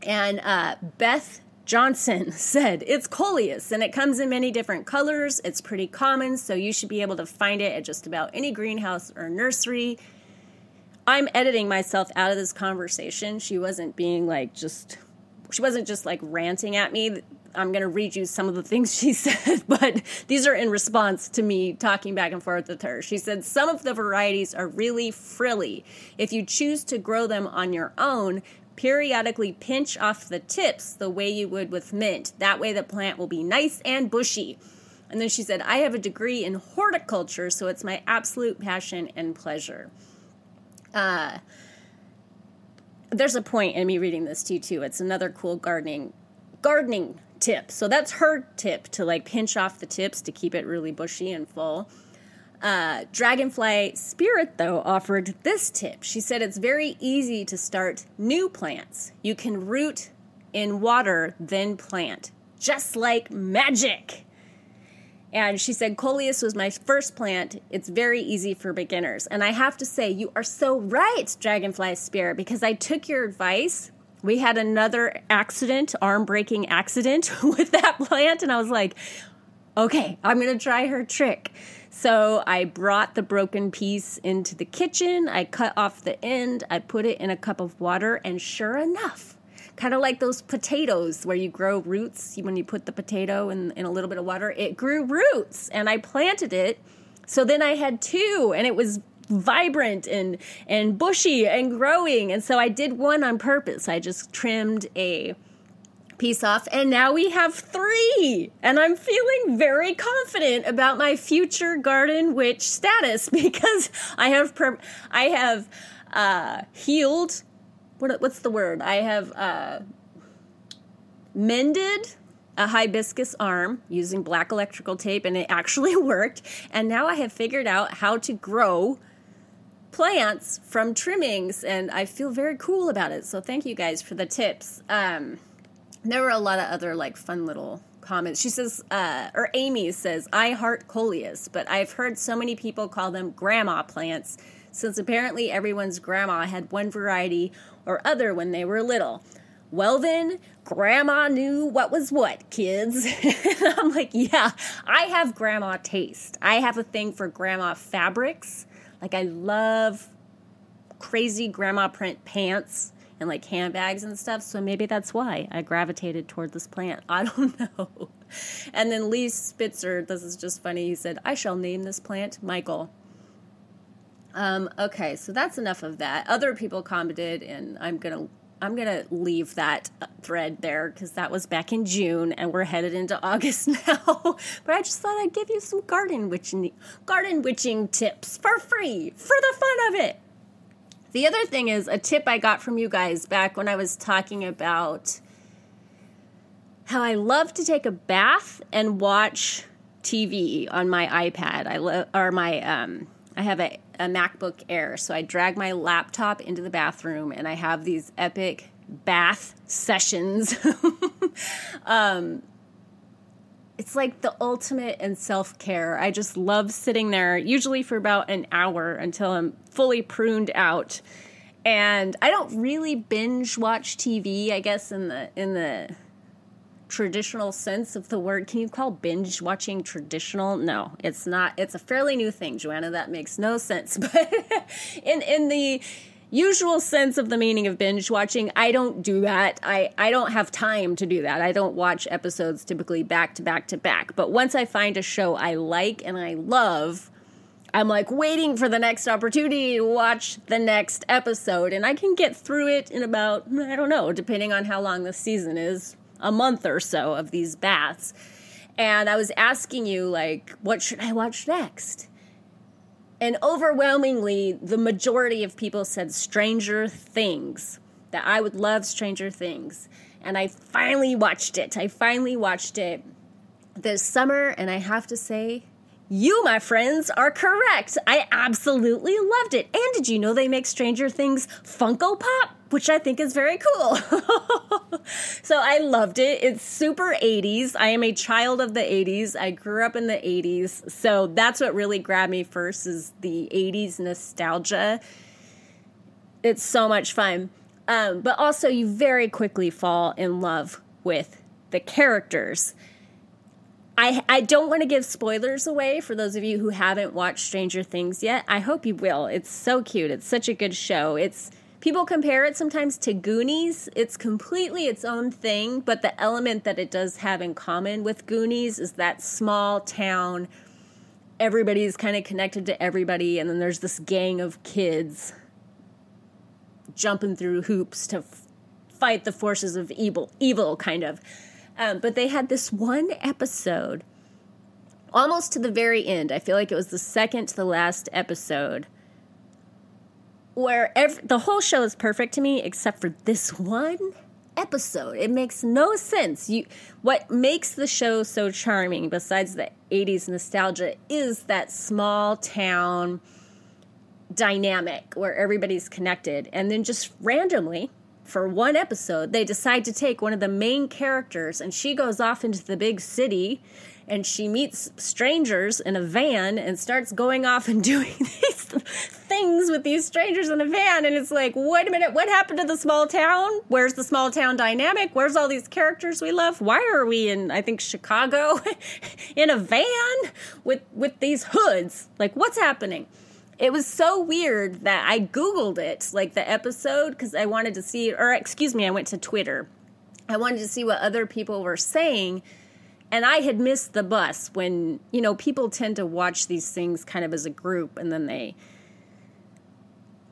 And uh, Beth Johnson said it's coleus and it comes in many different colors. It's pretty common, so you should be able to find it at just about any greenhouse or nursery. I'm editing myself out of this conversation. She wasn't being like just she wasn't just like ranting at me. I'm going to read you some of the things she said, but these are in response to me talking back and forth with her. She said some of the varieties are really frilly. If you choose to grow them on your own, Periodically pinch off the tips the way you would with mint. That way the plant will be nice and bushy. And then she said, I have a degree in horticulture, so it's my absolute passion and pleasure. Uh, there's a point in me reading this to you too. It's another cool gardening gardening tip. So that's her tip to like pinch off the tips to keep it really bushy and full. Uh, Dragonfly Spirit, though, offered this tip. She said it's very easy to start new plants. You can root in water, then plant, just like magic. And she said, Coleus was my first plant. It's very easy for beginners. And I have to say, you are so right, Dragonfly Spirit, because I took your advice. We had another accident, arm breaking accident with that plant. And I was like, okay, I'm going to try her trick. So I brought the broken piece into the kitchen. I cut off the end. I put it in a cup of water. And sure enough, kind of like those potatoes where you grow roots when you put the potato in, in a little bit of water it grew roots and i planted it so then i had two and it was vibrant and and bushy and growing and so i did one on purpose i just trimmed a piece off and now we have three and i'm feeling very confident about my future garden witch status because i have per- i have uh, healed what what's the word? I have uh, mended a hibiscus arm using black electrical tape, and it actually worked. And now I have figured out how to grow plants from trimmings, and I feel very cool about it. So thank you guys for the tips. Um, there were a lot of other like fun little comments. She says, uh, or Amy says, I heart coleus, but I've heard so many people call them grandma plants since apparently everyone's grandma had one variety or other when they were little. Well, then, grandma knew what was what, kids. I'm like, yeah, I have grandma taste. I have a thing for grandma fabrics. Like, I love crazy grandma print pants and like handbags and stuff. So maybe that's why I gravitated toward this plant. I don't know. And then Lee Spitzer, this is just funny. He said, I shall name this plant Michael. Um, okay, so that's enough of that. Other people commented, and I'm gonna I'm gonna leave that thread there because that was back in June, and we're headed into August now. but I just thought I'd give you some garden witching garden witching tips for free for the fun of it. The other thing is a tip I got from you guys back when I was talking about how I love to take a bath and watch TV on my iPad. I love or my um I have a, a MacBook Air, so I drag my laptop into the bathroom and I have these epic bath sessions. um, it's like the ultimate in self care. I just love sitting there, usually for about an hour until I'm fully pruned out. And I don't really binge watch TV, I guess, in the in the traditional sense of the word. Can you call binge watching traditional? No, it's not. It's a fairly new thing, Joanna. That makes no sense. But in in the usual sense of the meaning of binge watching, I don't do that. I, I don't have time to do that. I don't watch episodes typically back to back to back. But once I find a show I like and I love, I'm like waiting for the next opportunity to watch the next episode. And I can get through it in about, I don't know, depending on how long the season is, a month or so of these baths. And I was asking you, like, what should I watch next? And overwhelmingly, the majority of people said Stranger Things, that I would love Stranger Things. And I finally watched it. I finally watched it this summer, and I have to say, you, my friends, are correct. I absolutely loved it. And did you know they make Stranger Things Funko Pop? Which I think is very cool. so I loved it. It's super 80s. I am a child of the 80s. I grew up in the 80s. So that's what really grabbed me first is the 80s nostalgia. It's so much fun. Um, but also, you very quickly fall in love with the characters. I, I don't want to give spoilers away for those of you who haven't watched Stranger Things yet. I hope you will. It's so cute. It's such a good show. It's people compare it sometimes to Goonies. It's completely its own thing, but the element that it does have in common with Goonies is that small town everybody's kind of connected to everybody and then there's this gang of kids jumping through hoops to f- fight the forces of evil evil kind of um, but they had this one episode, almost to the very end. I feel like it was the second to the last episode, where every, the whole show is perfect to me except for this one episode. It makes no sense. You, what makes the show so charming, besides the '80s nostalgia, is that small town dynamic where everybody's connected, and then just randomly for one episode, they decide to take one of the main characters and she goes off into the big city and she meets strangers in a van and starts going off and doing these things with these strangers in a van. And it's like wait a minute what happened to the small town? Where's the small town dynamic? Where's all these characters we love? Why are we in i think chicago in a van with with these hoods? Like what's happening? It was so weird that I Googled it, like the episode, because I wanted to see, or excuse me, I went to Twitter. I wanted to see what other people were saying. And I had missed the bus when, you know, people tend to watch these things kind of as a group and then they,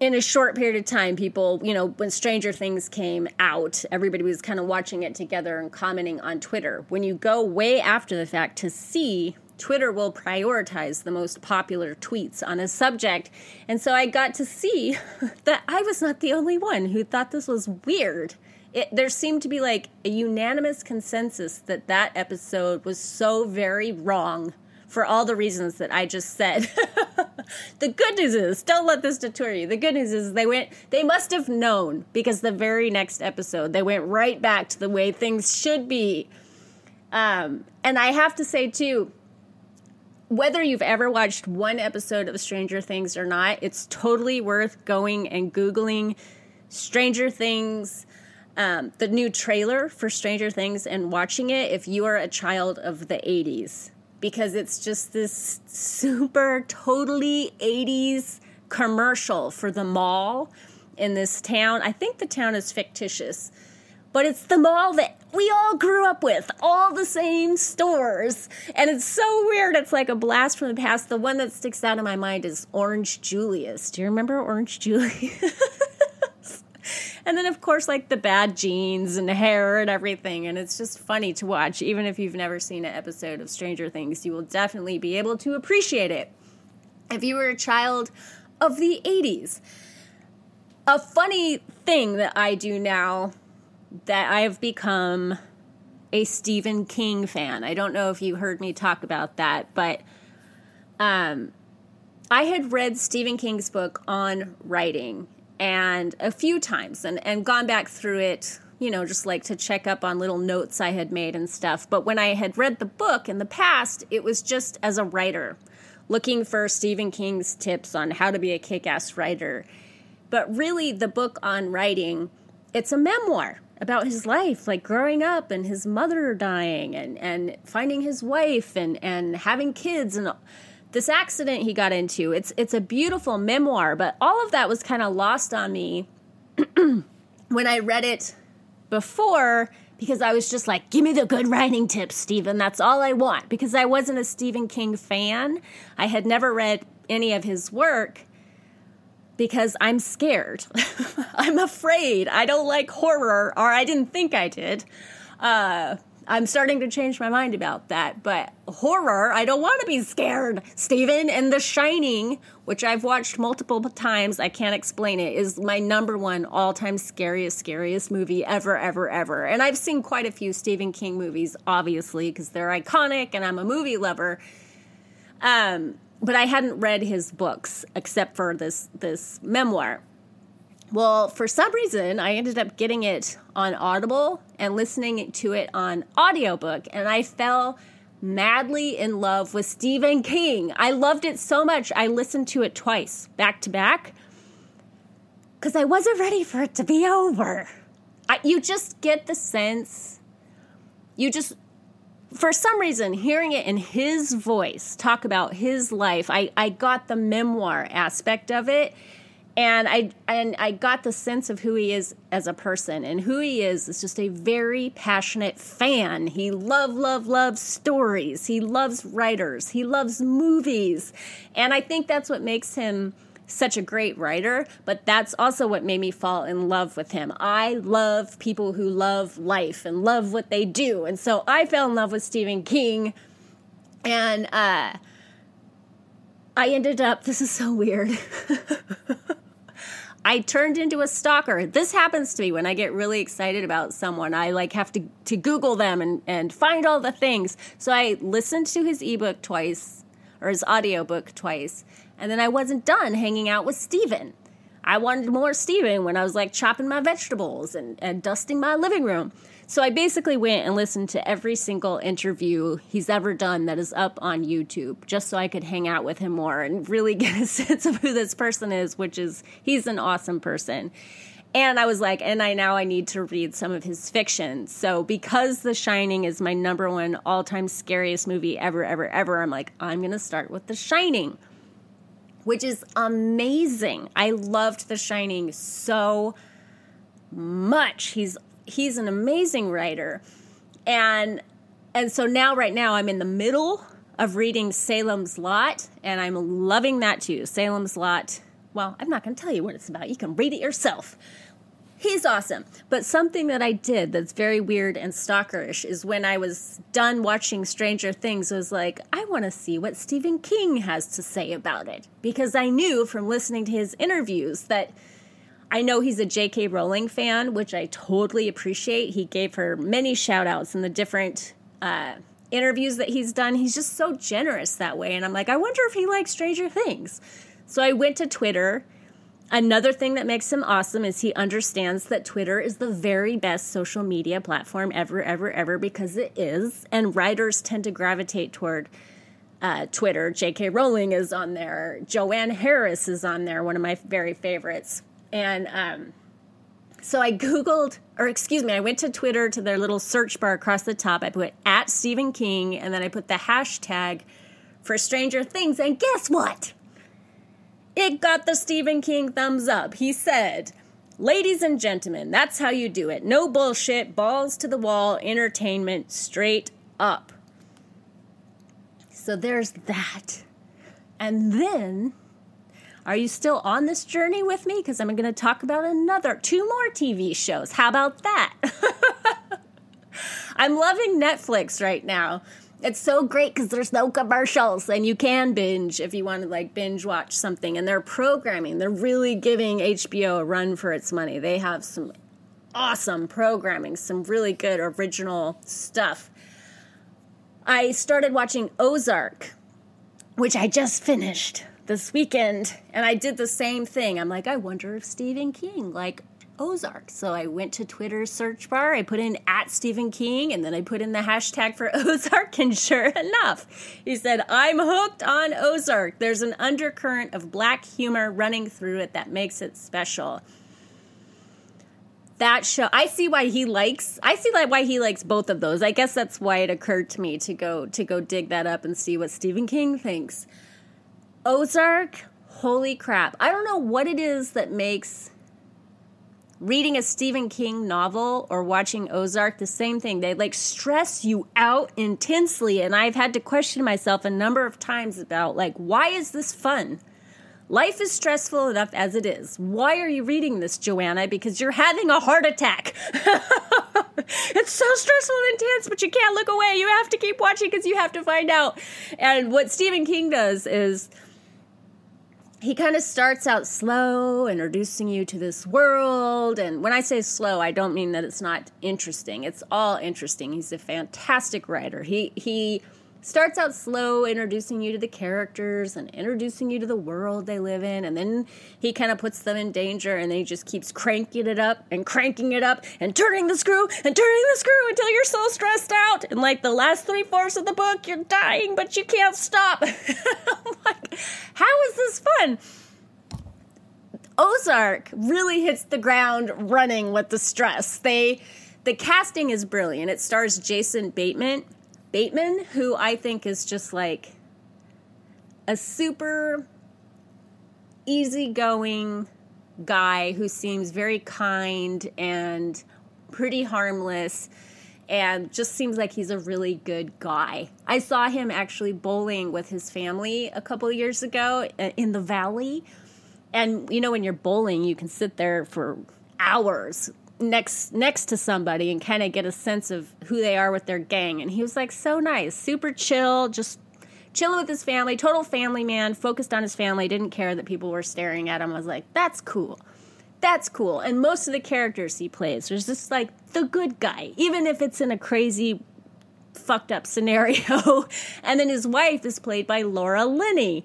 in a short period of time, people, you know, when Stranger Things came out, everybody was kind of watching it together and commenting on Twitter. When you go way after the fact to see Twitter will prioritize the most popular tweets on a subject. And so I got to see that I was not the only one who thought this was weird. It, there seemed to be like a unanimous consensus that that episode was so very wrong for all the reasons that I just said. the good news is, don't let this deter you. The good news is they went they must have known because the very next episode they went right back to the way things should be. Um, and I have to say too, whether you've ever watched one episode of Stranger Things or not, it's totally worth going and Googling Stranger Things, um, the new trailer for Stranger Things, and watching it if you are a child of the 80s. Because it's just this super, totally 80s commercial for the mall in this town. I think the town is fictitious but it's the mall that we all grew up with, all the same stores. And it's so weird. It's like a blast from the past. The one that sticks out in my mind is Orange Julius. Do you remember Orange Julius? and then, of course, like the bad jeans and hair and everything. And it's just funny to watch. Even if you've never seen an episode of Stranger Things, you will definitely be able to appreciate it. If you were a child of the 80s, a funny thing that I do now that I have become a Stephen King fan. I don't know if you heard me talk about that, but um, I had read Stephen King's book on writing and a few times and, and gone back through it, you know, just like to check up on little notes I had made and stuff. But when I had read the book in the past, it was just as a writer, looking for Stephen King's tips on how to be a kick ass writer. But really, the book on writing, it's a memoir about his life, like growing up and his mother dying and, and finding his wife and, and having kids and this accident he got into. It's it's a beautiful memoir, but all of that was kind of lost on me when I read it before because I was just like, give me the good writing tips, Stephen. That's all I want. Because I wasn't a Stephen King fan. I had never read any of his work because I'm scared. I'm afraid. I don't like horror, or I didn't think I did. Uh, I'm starting to change my mind about that. But horror, I don't want to be scared. Stephen and The Shining, which I've watched multiple times, I can't explain it, is my number one all time scariest, scariest movie ever, ever, ever. And I've seen quite a few Stephen King movies, obviously, because they're iconic and I'm a movie lover. Um, but I hadn't read his books except for this this memoir. Well, for some reason, I ended up getting it on Audible and listening to it on audiobook and I fell madly in love with Stephen King. I loved it so much. I listened to it twice, back to back, cuz I wasn't ready for it to be over. I, you just get the sense you just for some reason, hearing it in his voice talk about his life, I, I got the memoir aspect of it. And I and I got the sense of who he is as a person, and who he is is just a very passionate fan. He love, love, loves stories. He loves writers. He loves movies, and I think that's what makes him such a great writer, but that's also what made me fall in love with him. I love people who love life and love what they do. And so I fell in love with Stephen King. And uh, I ended up, this is so weird. I turned into a stalker. This happens to me when I get really excited about someone. I like have to, to Google them and, and find all the things. So I listened to his ebook twice or his audiobook twice and then I wasn't done hanging out with Stephen. I wanted more Stephen when I was like chopping my vegetables and, and dusting my living room. So I basically went and listened to every single interview he's ever done that is up on YouTube, just so I could hang out with him more and really get a sense of who this person is, which is he's an awesome person. And I was like, and I now I need to read some of his fiction. So because The Shining is my number one all-time scariest movie ever, ever, ever, I'm like, I'm gonna start with The Shining, which is amazing. I loved The Shining so much. He's he's an amazing writer. And and so now right now I'm in the middle of reading Salem's Lot and I'm loving that too. Salem's Lot. Well, I'm not going to tell you what it's about. You can read it yourself. He's awesome. But something that I did that's very weird and stalkerish is when I was done watching Stranger Things, I was like, I want to see what Stephen King has to say about it. Because I knew from listening to his interviews that I know he's a J.K. Rowling fan, which I totally appreciate. He gave her many shout outs in the different uh, interviews that he's done. He's just so generous that way. And I'm like, I wonder if he likes Stranger Things. So I went to Twitter. Another thing that makes him awesome is he understands that Twitter is the very best social media platform ever, ever, ever, because it is. And writers tend to gravitate toward uh, Twitter. J.K. Rowling is on there. Joanne Harris is on there, one of my very favorites. And um, so I Googled, or excuse me, I went to Twitter to their little search bar across the top. I put at Stephen King, and then I put the hashtag for Stranger Things. And guess what? It got the Stephen King thumbs up. He said, Ladies and gentlemen, that's how you do it. No bullshit, balls to the wall, entertainment straight up. So there's that. And then are you still on this journey with me? Because I'm going to talk about another, two more TV shows. How about that? I'm loving Netflix right now. It's so great because there's no commercials and you can binge if you want to like binge watch something. And they're programming, they're really giving HBO a run for its money. They have some awesome programming, some really good original stuff. I started watching Ozark, which I just finished this weekend and I did the same thing. I'm like, I wonder if Stephen King like Ozark. So I went to Twitter search bar, I put in at Stephen King, and then I put in the hashtag for Ozark, and sure enough, he said, I'm hooked on Ozark. There's an undercurrent of black humor running through it that makes it special. That show, I see why he likes. I see like why he likes both of those. I guess that's why it occurred to me to go to go dig that up and see what Stephen King thinks. Ozark, holy crap. I don't know what it is that makes reading a Stephen King novel or watching Ozark the same thing. They like stress you out intensely. And I've had to question myself a number of times about, like, why is this fun? Life is stressful enough as it is. Why are you reading this, Joanna? Because you're having a heart attack. it's so stressful and intense, but you can't look away. You have to keep watching because you have to find out. And what Stephen King does is he kind of starts out slow, introducing you to this world. And when I say slow, I don't mean that it's not interesting. It's all interesting. He's a fantastic writer. He he starts out slow, introducing you to the characters and introducing you to the world they live in, and then he kind of puts them in danger, and then he just keeps cranking it up and cranking it up and turning the screw and turning the screw until you're so stressed out. And like the last three fourths of the book, you're dying, but you can't stop. I'm like, how is this fun? Ozark really hits the ground running with the stress. They the casting is brilliant. It stars Jason Bateman Bateman, who I think is just like a super easygoing guy who seems very kind and pretty harmless and just seems like he's a really good guy. I saw him actually bowling with his family a couple years ago uh, in the valley. And you know when you're bowling, you can sit there for hours next next to somebody and kind of get a sense of who they are with their gang. And he was like so nice super chill just chilling with his family total family man focused on his family didn't care that people were staring at him. I was like that's cool. That's cool. And most of the characters he plays there's just like the good guy even if it's in a crazy fucked up scenario. And then his wife is played by laura linney.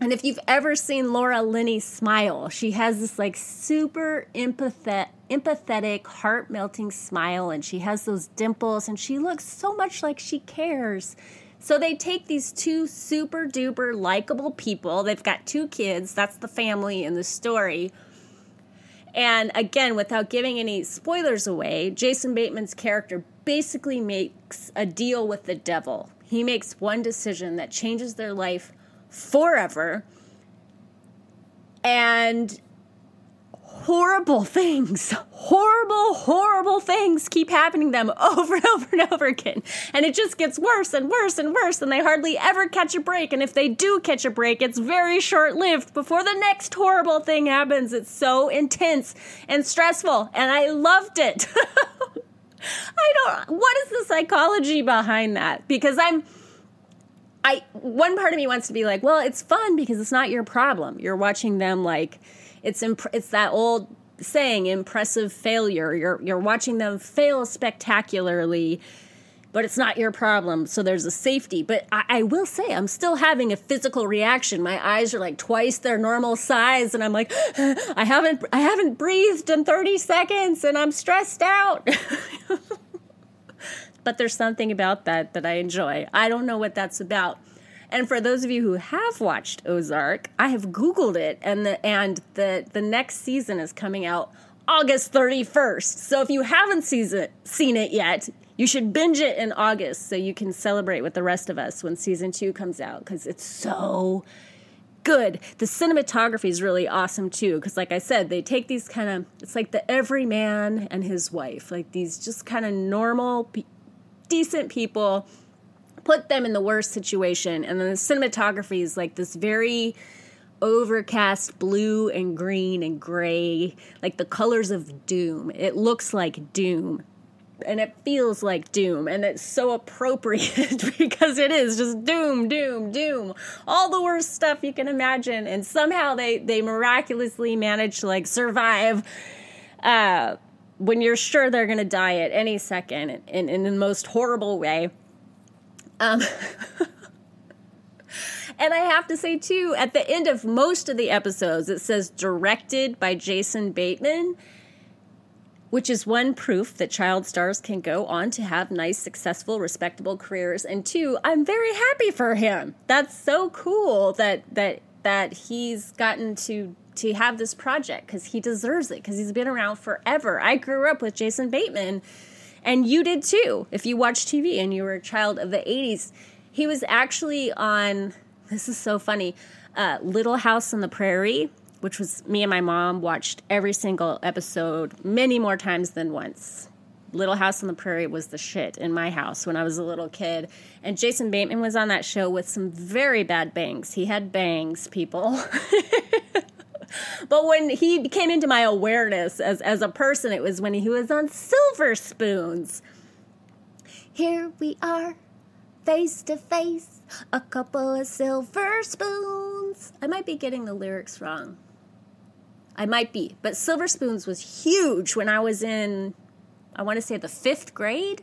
And if you've ever seen Laura Linney smile, she has this like super empathetic, empathetic, heart melting smile, and she has those dimples, and she looks so much like she cares. So they take these two super duper likable people. They've got two kids. That's the family in the story. And again, without giving any spoilers away, Jason Bateman's character basically makes a deal with the devil. He makes one decision that changes their life forever. And horrible things, horrible, horrible things keep happening to them over and over and over again. And it just gets worse and worse and worse, and they hardly ever catch a break. And if they do catch a break, it's very short lived before the next horrible thing happens. It's so intense and stressful, and I loved it. I don't, what is the psychology behind that? Because I'm, I one part of me wants to be like, well, it's fun because it's not your problem. You're watching them like it's imp- it's that old saying, impressive failure. You're you're watching them fail spectacularly, but it's not your problem. So there's a safety. But I, I will say, I'm still having a physical reaction. My eyes are like twice their normal size, and I'm like, I haven't I haven't breathed in 30 seconds, and I'm stressed out. but there's something about that that I enjoy. I don't know what that's about. And for those of you who have watched Ozark, I have Googled it, and the and the the next season is coming out August 31st. So if you haven't season, seen it yet, you should binge it in August so you can celebrate with the rest of us when season two comes out because it's so good. The cinematography is really awesome too because, like I said, they take these kind of it's like the everyman and his wife, like these just kind of normal decent people, put them in the worst situation. And then the cinematography is like this very overcast blue and green and gray, like the colors of doom. It looks like doom. And it feels like doom, and it's so appropriate because it is just doom, doom, doom, all the worst stuff you can imagine. And somehow they they miraculously manage to like survive uh, when you're sure they're going to die at any second in, in, in the most horrible way. Um, and I have to say, too, at the end of most of the episodes, it says directed by Jason Bateman, which is one proof that child stars can go on to have nice, successful, respectable careers. And two, I'm very happy for him. That's so cool that that that he's gotten to to have this project because he deserves it because he's been around forever. I grew up with Jason Bateman, and you did too. If you watch TV and you were a child of the 80s, he was actually on, this is so funny, uh, Little House on the Prairie, which was me and my mom watched every single episode many more times than once. Little House on the Prairie was the shit in my house when I was a little kid. And Jason Bateman was on that show with some very bad bangs. He had bangs, people. but when he came into my awareness as, as a person, it was when he was on Silver Spoons. Here we are, face to face, a couple of silver spoons. I might be getting the lyrics wrong. I might be, but Silver Spoons was huge when I was in, I want to say the fifth grade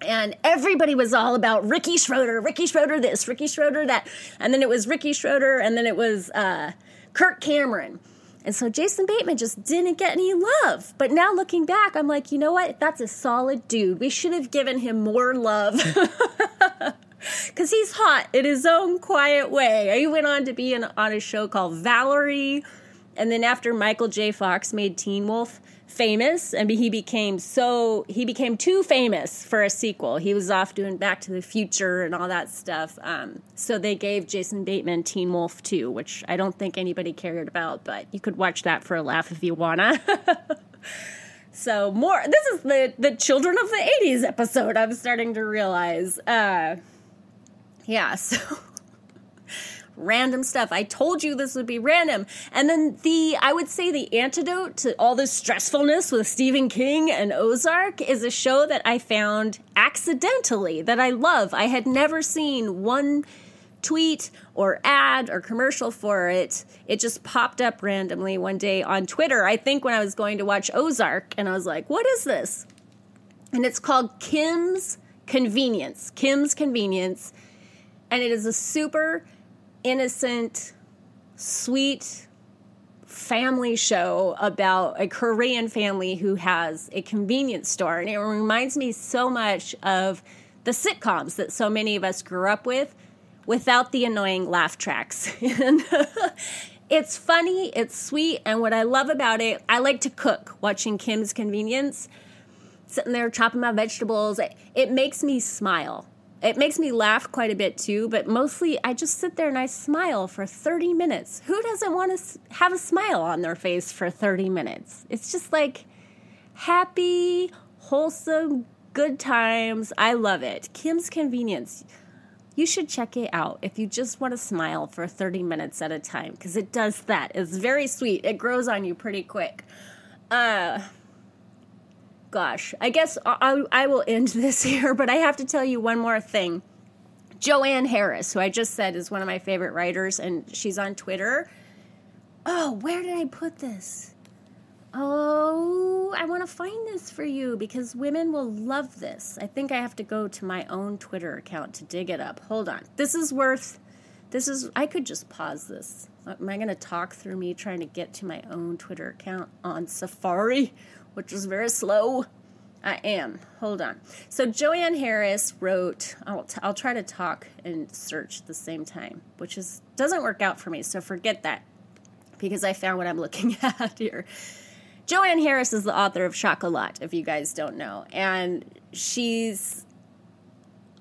and everybody was all about Ricky Schroder, Ricky Schroder this, Ricky Schroder that, and then it was Ricky Schroder, and then it was uh, Kirk Cameron. And so Jason Bateman just didn't get any love. But now looking back, I'm like, you know what? That's a solid dude. We should have given him more love. Because he's hot in his own quiet way. He went on to be in, on a show called Valerie. And then after Michael J. Fox made Teen Wolf, famous and he became so he became too famous for a sequel. He was off doing back to the future and all that stuff. Um, so they gave jason bateman teen wolf 2 which i don't think anybody cared about but you could watch that for a laugh if you wanna. So more this is the the children of the 80s episode i'm starting to realize. Uh, yeah so random stuff. I told you this would be random. And then the, I would say the antidote to all this stressfulness with Stephen King and Ozark is a show that I found accidentally that I love. I had never seen one tweet or ad or commercial for it. It just popped up randomly one day on Twitter, I think when I was going to watch Ozark, and I was like, what is this? And it's called Kim's Convenience. Kim's Convenience. And it is a super innocent sweet family show about a Korean family who has a convenience store. And it reminds me so much of the sitcoms that so many of us grew up with without the annoying laugh tracks. and it's funny, it's sweet, and what I love about it, I like to cook watching Kim's Convenience, sitting there chopping my vegetables. It, it makes me smile. It makes me laugh quite a bit too, but mostly I just sit there and I smile for 30 minutes. Who doesn't want to have a smile on their face for 30 minutes? It's just like happy, wholesome, good times. I love it. Kim's Convenience. You should check it out if you just want to smile for 30 minutes at a time because it does that. It's very sweet. It grows on you pretty quick. Uh, gosh, I guess I, I will end this here, but I have to tell you one more thing. Joanne Harris, who I just said is one of my favorite writers, and she's on Twitter. Oh, where did I put this? Oh, I want to find this for you because women will love this. I think I have to go to my own Twitter account to dig it up. Hold on. This is worth, this is, I could just pause this. Am I going to talk through me trying to get to my own Twitter account on Safari? Which was very slow. I am. Hold on. So Joanne Harris wrote. I'll, t- I'll try to talk and search at the same time, which is doesn't work out for me. So forget that because I found what I'm looking at here. Joanne Harris is the author of Chocolat, if you guys don't know, and she's.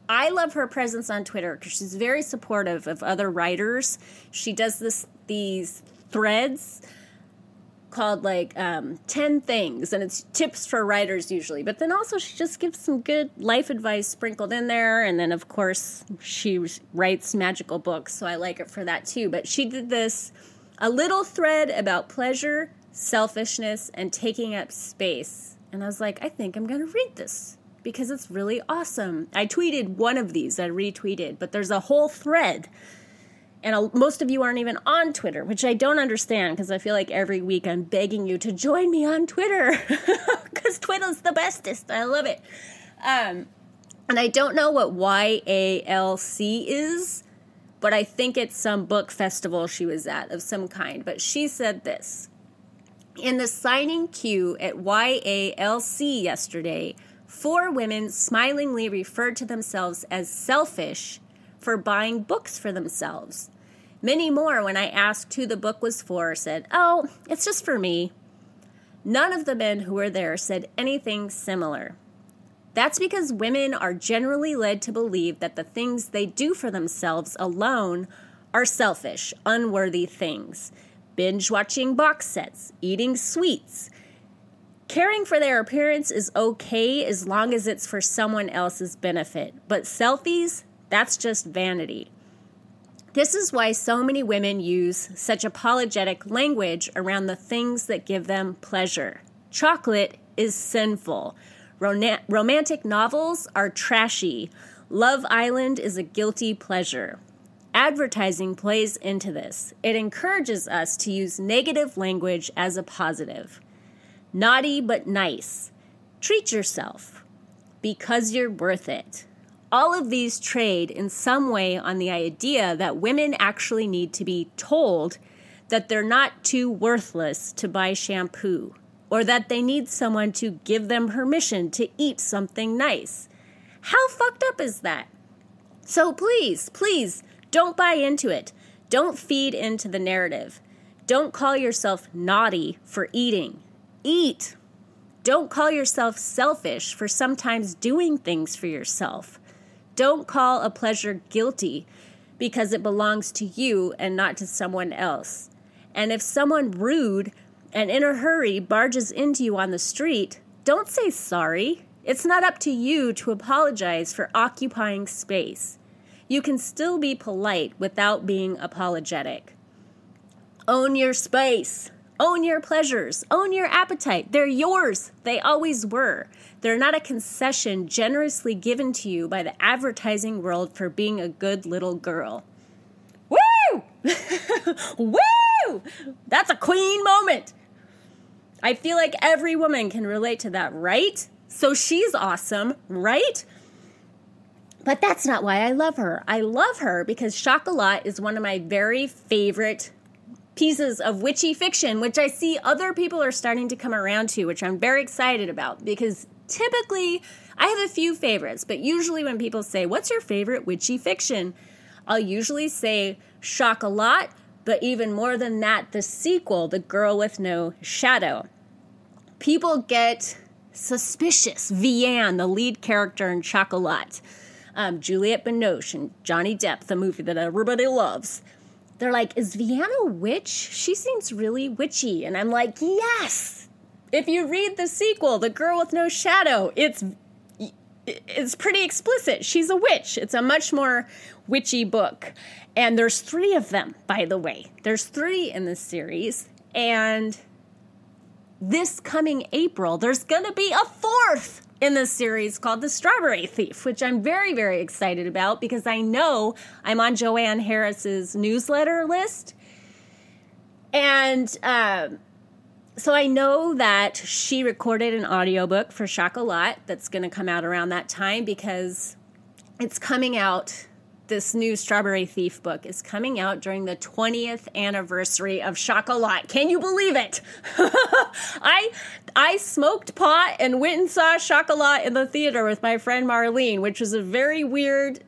I love her presence on Twitter because she's very supportive of other writers. She does this these threads called like um, 10 things and it's tips for writers usually but then also she just gives some good life advice sprinkled in there and then of course she writes magical books so i like it for that too but she did this a little thread about pleasure selfishness and taking up space and i was like i think i'm going to read this because it's really awesome. I tweeted one of these i retweeted but there's a whole thread and most of you aren't even on Twitter, which I don't understand because I feel like every week I'm begging you to join me on Twitter because Twitter's the bestest. I love it. Um, and I don't know what YALC is, but I think it's some book festival she was at of some kind. But she said this In the signing queue at YALC yesterday, four women smilingly referred to themselves as selfish for buying books for themselves. Many more, when I asked who the book was for, said, Oh, it's just for me. None of the men who were there said anything similar. That's because women are generally led to believe that the things they do for themselves alone are selfish, unworthy things. Binge watching box sets, eating sweets. Caring for their appearance is okay as long as it's for someone else's benefit, but selfies, that's just vanity. This is why so many women use such apologetic language around the things that give them pleasure. Chocolate is sinful. romantic novels are trashy. Love Island is a guilty pleasure. Advertising plays into this. It encourages us to use negative language as a positive. Naughty but nice. Treat yourself because you're worth it. All of these trade in some way on the idea that women actually need to be told that they're not too worthless to buy shampoo, or that they need someone to give them permission to eat something nice. How fucked up is that? So please, please don't buy into it. Don't feed into the narrative. Don't call yourself naughty for eating. Eat. Don't call yourself selfish for sometimes doing things for yourself. Don't call a pleasure guilty because it belongs to you and not to someone else. And if someone rude and in a hurry barges into you on the street, don't say sorry. It's not up to you to apologize for occupying space. You can still be polite without being apologetic. Own your space. Own your pleasures. Own your appetite. They're yours. They always were. They're not a concession generously given to you by the advertising world for being a good little girl. Woo! Woo! That's a queen moment. I feel like every woman can relate to that, right? So she's awesome, right? But that's not why I love her. I love her because Chocolat is one of my very favorite pieces of witchy fiction, which I see other people are starting to come around to, which I'm very excited about because typically I have a few favorites, but usually when people say, What's your favorite witchy fiction? I'll usually say Chocolat, but even more than that, the sequel, The Girl with No Shadow. People get suspicious. Vianne, the lead character in Chocolat, um, Juliette Binoche, and Johnny Depp, the movie that everybody loves. They're like, Is Vianne a witch? She seems really witchy. And I'm like, Yes! If you read the sequel, The Girl with No Shadow, it's it's pretty explicit. She's a witch. It's a much more witchy book. And there's three of them, by the way. There's three in this series. And this coming April, there's going to be a fourth in this series called The Strawberry Thief, which I'm very, very excited about because I know I'm on Joanne Harris's newsletter list. And um, so I know that she recorded an audiobook for Chocolat that's going to come out around that time because it's coming out this new Strawberry Thief book is coming out during the 20th anniversary of Chocolat. Can you believe it? I I smoked pot and went and saw Chocolat in the theater with my friend Marlene, which was a very weird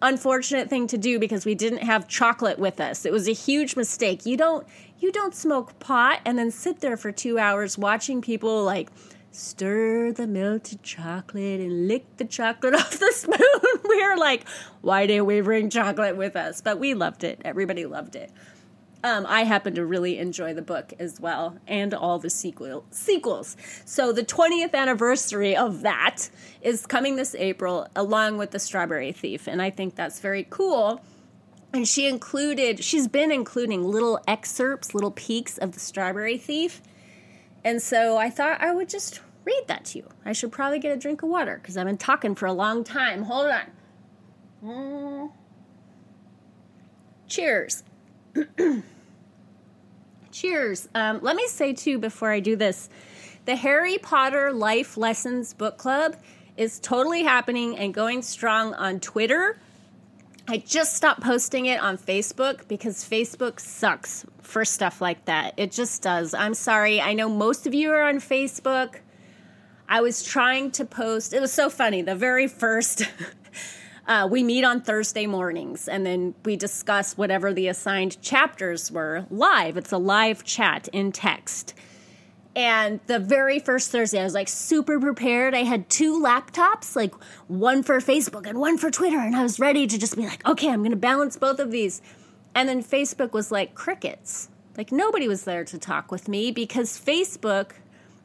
unfortunate thing to do because we didn't have chocolate with us. It was a huge mistake. You don't you don't smoke pot and then sit there for 2 hours watching people like stir the melted chocolate and lick the chocolate off the spoon. we were like, why didn't we bring chocolate with us? But we loved it. Everybody loved it. Um, I happen to really enjoy the book as well, and all the sequel sequels. So the 20th anniversary of that is coming this April, along with the Strawberry Thief, and I think that's very cool. And she included, she's been including little excerpts, little peeks of the Strawberry Thief and so I thought I would just read that to you. I should probably get a drink of water because I've been talking for a long time. Hold on. Mm. Cheers. Cheers. Um, let me say, too, before I do this the Harry Potter Life Lessons Book Club is totally happening and going strong on Twitter I just stopped posting it on Facebook because Facebook sucks for stuff like that. It just does. I'm sorry. I know most of you are on Facebook. I was trying to post, it was so funny. The very first, uh, we meet on Thursday mornings and then we discuss whatever the assigned chapters were live. It's a live chat in text. And the very first Thursday, I was like super prepared. I had two laptops, like one for Facebook and one for Twitter. And I was ready to just be like, okay, I'm going to balance both of these. And then Facebook was like crickets. Like nobody was there to talk with me because Facebook,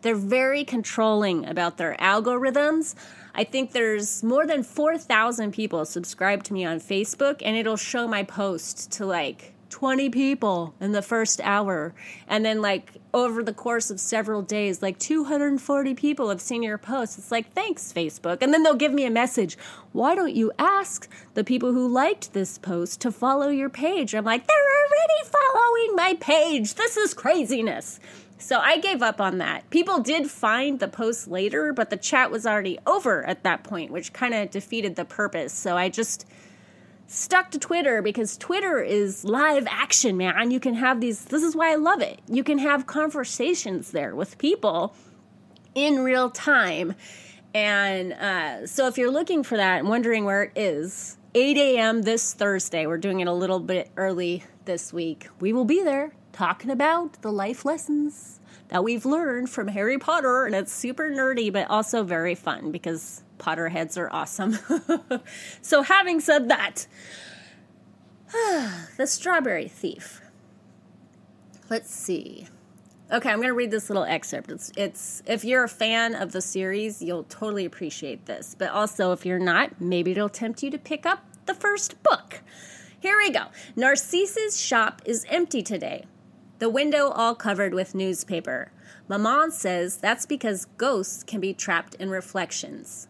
they're very controlling about their algorithms. I think there's more than 4,000 people subscribed to me on Facebook, and it'll show my post to like 20 people in the first hour. And then, like, over the course of several days, like 240 people have seen your post. It's like, thanks, Facebook. And then they'll give me a message. Why don't you ask the people who liked this post to follow your page? I'm like, they're already following my page. This is craziness. So I gave up on that. People did find the post later, but the chat was already over at that point, which kind of defeated the purpose. So I just stuck to Twitter because Twitter is live action, man. You can have these, this is why I love it. You can have conversations there with people in real time. And uh, so if you're looking for that and wondering where it is, 8 a.m. this Thursday, we're doing it a little bit early this week. We will be there talking about the life lessons that we've learned from Harry Potter. And it's super nerdy, but also very fun because Potterheads are awesome. so, having said that, the Strawberry Thief. Let's see. Okay, I'm going to read this little excerpt. It's, it's if you're a fan of the series, you'll totally appreciate this. But also, if you're not, maybe it'll tempt you to pick up the first book. Here we go. Narcisse's shop is empty today. The window all covered with newspaper. Maman says that's because ghosts can be trapped in reflections.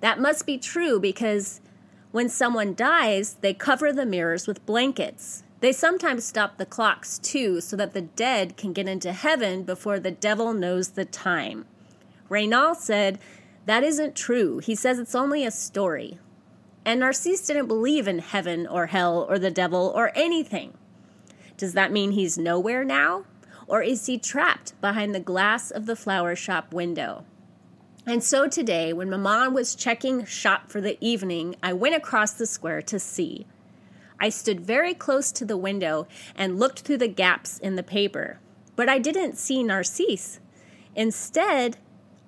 That must be true because when someone dies, they cover the mirrors with blankets. They sometimes stop the clocks too so that the dead can get into heaven before the devil knows the time. Reynaud said, That isn't true. He says it's only a story. And Narcisse didn't believe in heaven or hell or the devil or anything. Does that mean he's nowhere now? Or is he trapped behind the glass of the flower shop window? And so today, when Maman was checking shop for the evening, I went across the square to see. I stood very close to the window and looked through the gaps in the paper, but I didn't see Narcisse. Instead,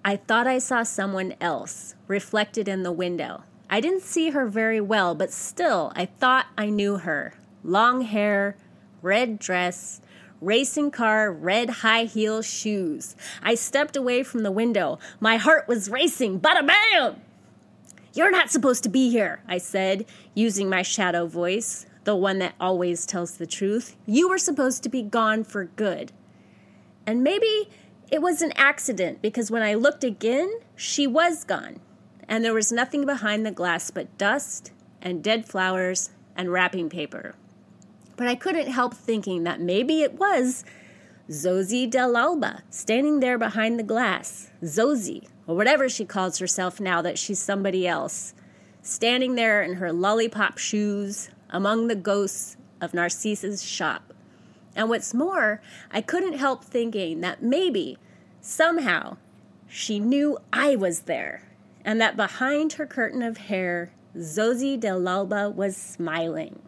I thought I saw someone else reflected in the window. I didn't see her very well, but still, I thought I knew her. Long hair, red dress, racing car, red high heel shoes. I stepped away from the window. My heart was racing. Bada bam! You're not supposed to be here, I said, using my shadow voice, the one that always tells the truth. You were supposed to be gone for good. And maybe it was an accident because when I looked again, she was gone, and there was nothing behind the glass but dust and dead flowers and wrapping paper. But I couldn't help thinking that maybe it was Zozie Alba standing there behind the glass. Zozie, or whatever she calls herself now that she's somebody else, standing there in her lollipop shoes among the ghosts of Narcisse's shop. And what's more, I couldn't help thinking that maybe, somehow, she knew I was there, and that behind her curtain of hair, Zozie Alba was smiling.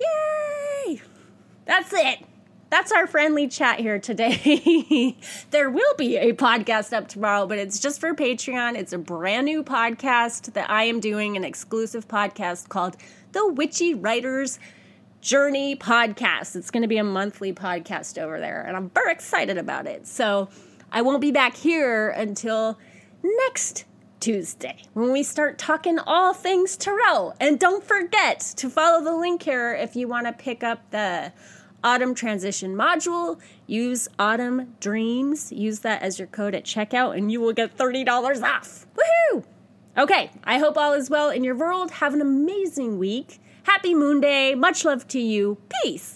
Yay! That's it. That's our friendly chat here today. there will be a podcast up tomorrow, but it's just for Patreon. It's a brand new podcast that I am doing, an exclusive podcast called The Witchy Writers Journey podcast. It's going to be a monthly podcast over there, and I'm very excited about it. So I won't be back here until next Tuesday when we start talking all things tarot. And don't forget to follow the link here if you want to pick up the autumn transition module. Use autumn dreams. Use that as your code at checkout, and you will get $30 off. Woohoo! Okay, I hope all is well in your world. Have an amazing week. Happy Moon Day. Much love to you. Peace.